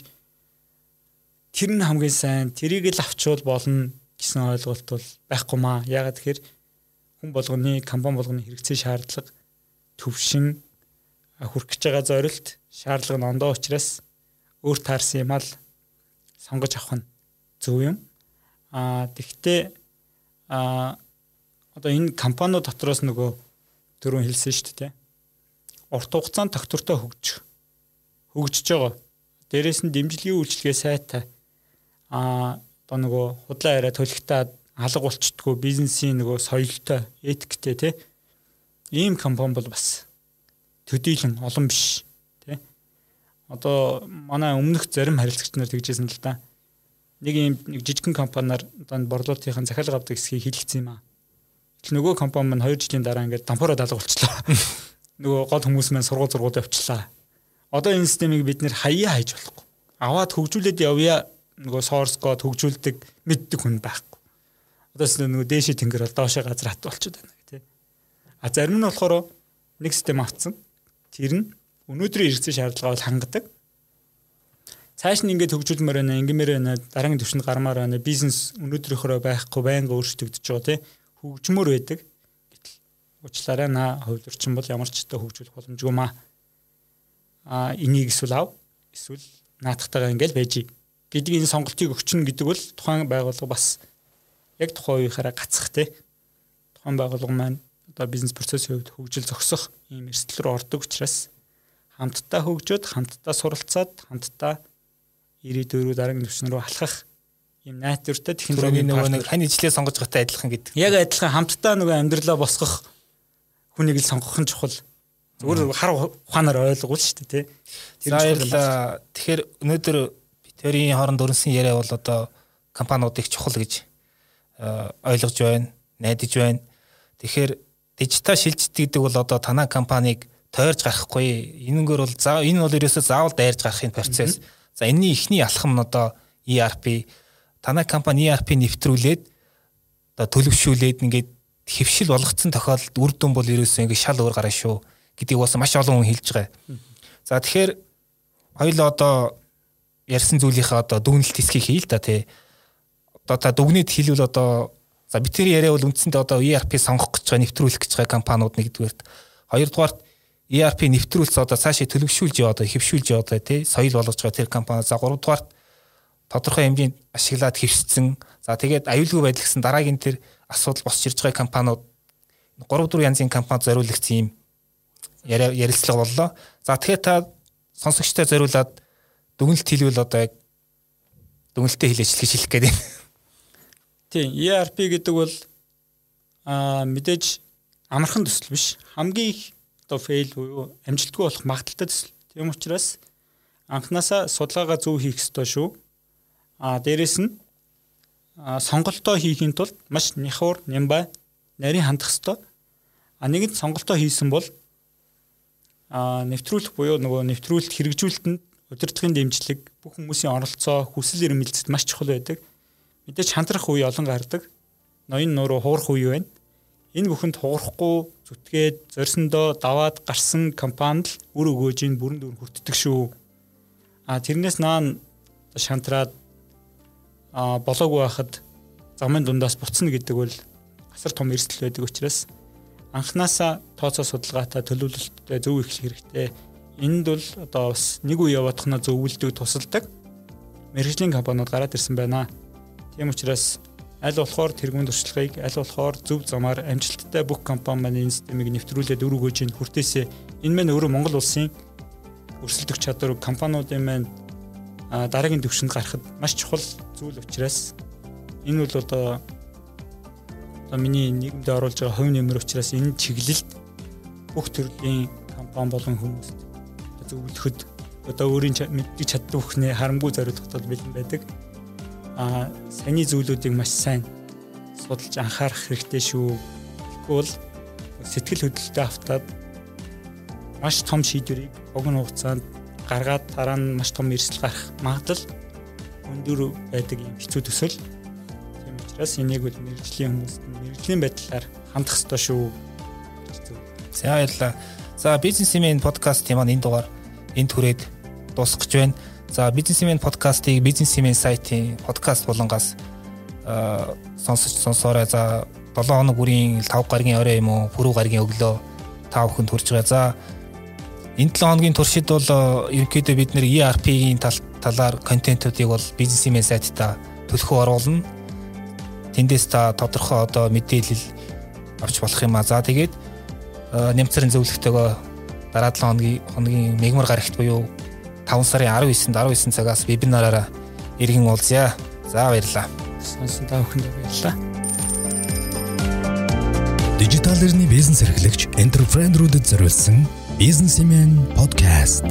тэр нь хамгийн сайн тэрийг л авчвал болно гэсэн ойлголт бол байхгүй маа. Ягаад тэгэхээр хүн болгоны компани болгоны хэрэгцээ шаардлага төвшин хүрэх гэж байгаа зорилт шаардлага нь ондоо учраас өөр таарсан юм ал сонгож авах нь зөв юм. Аа тэгвэл аа одоо энэ компаниуд дотроос нөгөө түрүүн хэлсэн шүү дээ. Урт хугацаанд тогтвортой хөгжих хөгжиж байгаа. Дээрээс нь дэмжлэгийн үйлчилгээ сайтай. Аа одоо нөгөө худлаа яриа төлөгтэй алга болчтгүй бизнесийн нөгөө соёлтой этиктэй тий ийм компани бол бас төдийлөн олон биш тий одоо манай өмнөх зарим харилцагч нар тэгжсэн л да нэг ийм нэг жижигхэн компаниар одоо борлуулалтын захиалга авдаг хэсгийг хилэгцсэн юм аа. Нөгөө компани маань 2 жилийн дараа ингээд дампуураад алга болчлоо нөгөө гол хүмүүс маань сургууль зургууд явчлаа одоо энэ системийг бид нэр хаяа хайж болохгүй аваад хөгжүүлээд явъя нөгөө source code хөгжүүлдэг мэддэг хүн байхгүй. Одоос нөгөө дээшээ тэнгэр бол доошоо газар хат болчиход байна гэх тээ. А зарим нь болохоор нэг систем авцсан. Тэр нь өнөөдрийн хэрэгцээ шаардлага бол хангадаг. Цааш нь ингээд хөгжүүлмээр байна, ингэмээр байна, дараагийн түвшинд гармаар байна, бизнес өнөөдрийнхөө байхгүй байнга өөрчлөгдөж байгаа тий. Хөгжмөр байдаг. Уучлаарай наа хувьдурчин бол ямар ч та хөгжүүлэх боломжгүй маа. А энийг эсвэл ав эсвэл наатахтайгаа ингээл байж гэдэг энэ сонголтыг өгчнө гэдэг бол тухайн байгууллага бас яг тухайн үеийнхаараа гацах те тухайн байгууллага маань одоо бизнес процессын хувьд хөгжил зогсох ийм эрсдэл рүү ордог учраас хамтдаа хөгжөөд хамтдаа суралцаад хамтдаа ирээдүйрүү дараагийн түвшин рүү алхах ийм найдвартай технологийн нөгөө нэг хань ижлээ сонгож байгаатай адилхан гэдэг. Яг адилхан хамтдаа нөгөө амьдралаа босгох хүнийг л сонгох нь чухал. Зүгээр хар ухаанаар ойлгуул шүү дээ тий. Тэр тэгэхээр өнөөдөр Тэрийн хооронд өрнсөн яриа бол одоо компаниудыг чухал гэж ойлгож байна, найдаж байна. Тэгэхээр дижитал шилжилт гэдэг бол одоо танай компанийг тойрж гарахгүй. Энэгээр бол за энэ бол ерөөсөө заавал дайрж гарахын процесс. За энэний эхний алхам нь одоо ERP танай компани ERP нэвтрүүлээд одоо төлөвшүүлээд ингээд хөвшил болгоцсон тохиолдолд үр дүн бол ерөөсөө ингээд шал өөр гараа шүү гэдгийг бас маш олон хүн хэлж байгаа. За тэгэхээр хоёул одоо ярьсан зүйлийнхаа одоо дүгнэлт хэсгийг хий л да тий. Одоо та дүгнэлт хэлвэл одоо за бид тэр яриа бол үндсэндээ одоо ERP сонгох гэж байгаа нэвтрүүлэх гэж байгаа компаниуд нэгдүгээрт хоёрдугаарт ERP нэвтрүүлс одоо цаашаа төлөвшүүлж яваад хэвшүүлж яваад тий соёл болгож байгаа тэр компани за гуравдугаарт тодорхой хэмжээнд ашиглаад хэвшсэн за тэгээд аюулгүй байдал гэсэн дараагийн тэр асуудал босч ирж байгаа компаниуд 3 4 янзын компанид зориулагдсан юм ярилцлага боллоо. За тэгэхээр та сонсогчтой зориулаад дүгнэлт хэлвэл одоо яг дүгнэлтээ хэлээч гэж хэлэх гээд байна. Тийм, ERP гэдэг бол аа мэдээж амархан төсөл биш. Хамгийн их одоо фейл буюу амжилтгүй болох магадaltaй төсөл. Тийм учраас анханасаа судалгаагаа зөв хийх ёстой шүү. Аа дээрэс нь сонголтоо хийхийн тулд маш няхуур, нямбай, нарийн хандах ёстой. А нэгэнт сонголтоо хийсэн бол а нэвтрүүлэх буюу нөгөө нэвтрүүлэлт хэрэгжүүлэлтэнд удирдлагын дэмжлэг бүх хүмүүсийн оролцоо хүсэл эрмэлзэлд маш чухал байдаг. Мэдээж хандрах үе олон гардаг. Ноён нуруу хуурах үе байна. Энэ бүхэнд хуурахгүй зүтгээд зорьсондоо даваад гарсан компанид л үр өгөөж ин бүрэн дүр хүртдэг шүү. А тэрнээс наан шантраад болоогүй байхад замын дундаас буцна гэдэг бол асар том эрсдэл байдаг учраас анханасаа тооцоо судалгаатай төлөвлөлттэй зөв их хэрэгтэй Энд бол одоо бас нэг үе яваадахна зөвлөдөг тусалдаг мэрэгжлийн компаниуд гараад ирсэн байна. Тийм учраас аль болохоор тэргуун туршлагыг аль болохоор зөв замаар амжилттай бүх компани маань энэ системийг нэвтрүүлээд үр өгөөж ин хүртээсээ энэ мань өөрөө Монгол улсын өрсөлдөх чадвар компаниудын маань дараагийн төвшөнд гарахад маш чухал зүйл учраас энэ бол одоо одоо миний нийгэмд оруулж байгаа хувь нэмэр учраас энэ чиглэлд бүх төрлийн компани болон хүмүүст зөвлөхөд одоо өөрийн мэддэг чаддаг бүхнээ харамгүй зориулгад бэлэн байдаг. Аа саний зүйлүүдийг маш сайн судалж анхаарах хэрэгтэй шүү. Тэгвэл сэтгэл хөдлөлтөд автаад маш том шийдвэрийг богино хугацаанд гаргаад дараа нь маш том эрсдэл гарах магадлал өндөр байдаг юм хэцүү төсөл. Тийм учраас энийг бол мэрэгжлийн хүмүүст мэрэгжлийн байдлаар хандах ёстой шүү. За баярлалаа. За бизнесмен подкастын маань энэ дугаар энд хүрээд дуусгах гэж байна. За бизнесмен подкастыг бизнесмен сайтын подкаст болонгоос сонсож сонсоорой. За 7 хоног бүрийн 5 гаргийн орой юм уу, пүрэв гаргийн өглөө та бүхэнд хүрж байгаа. За энэ 7 хоногийн туршид бол ерөнхийдөө бид нэр ERP-ийн талаар контентуудыг бол бизнесмен сайтта төлхөө оруулна. Тэндээс та тодорхой одоо мэдээлэл авч болох юм а. За тэгээд нэмцэрэн зөвлөгтэйгөө дараа 7 хоногийн хоногийн мегмар гарагт буюу 5 сарын 19-нд 19 цагаас вебинараараа иргэн уулзъя. За баярлалаа. Сонсон та бүхэнд баярлалаа. Дижитал эрхний бизнес эрхлэгч энтерпренерүүдэд зориулсан бизнесмен подкаст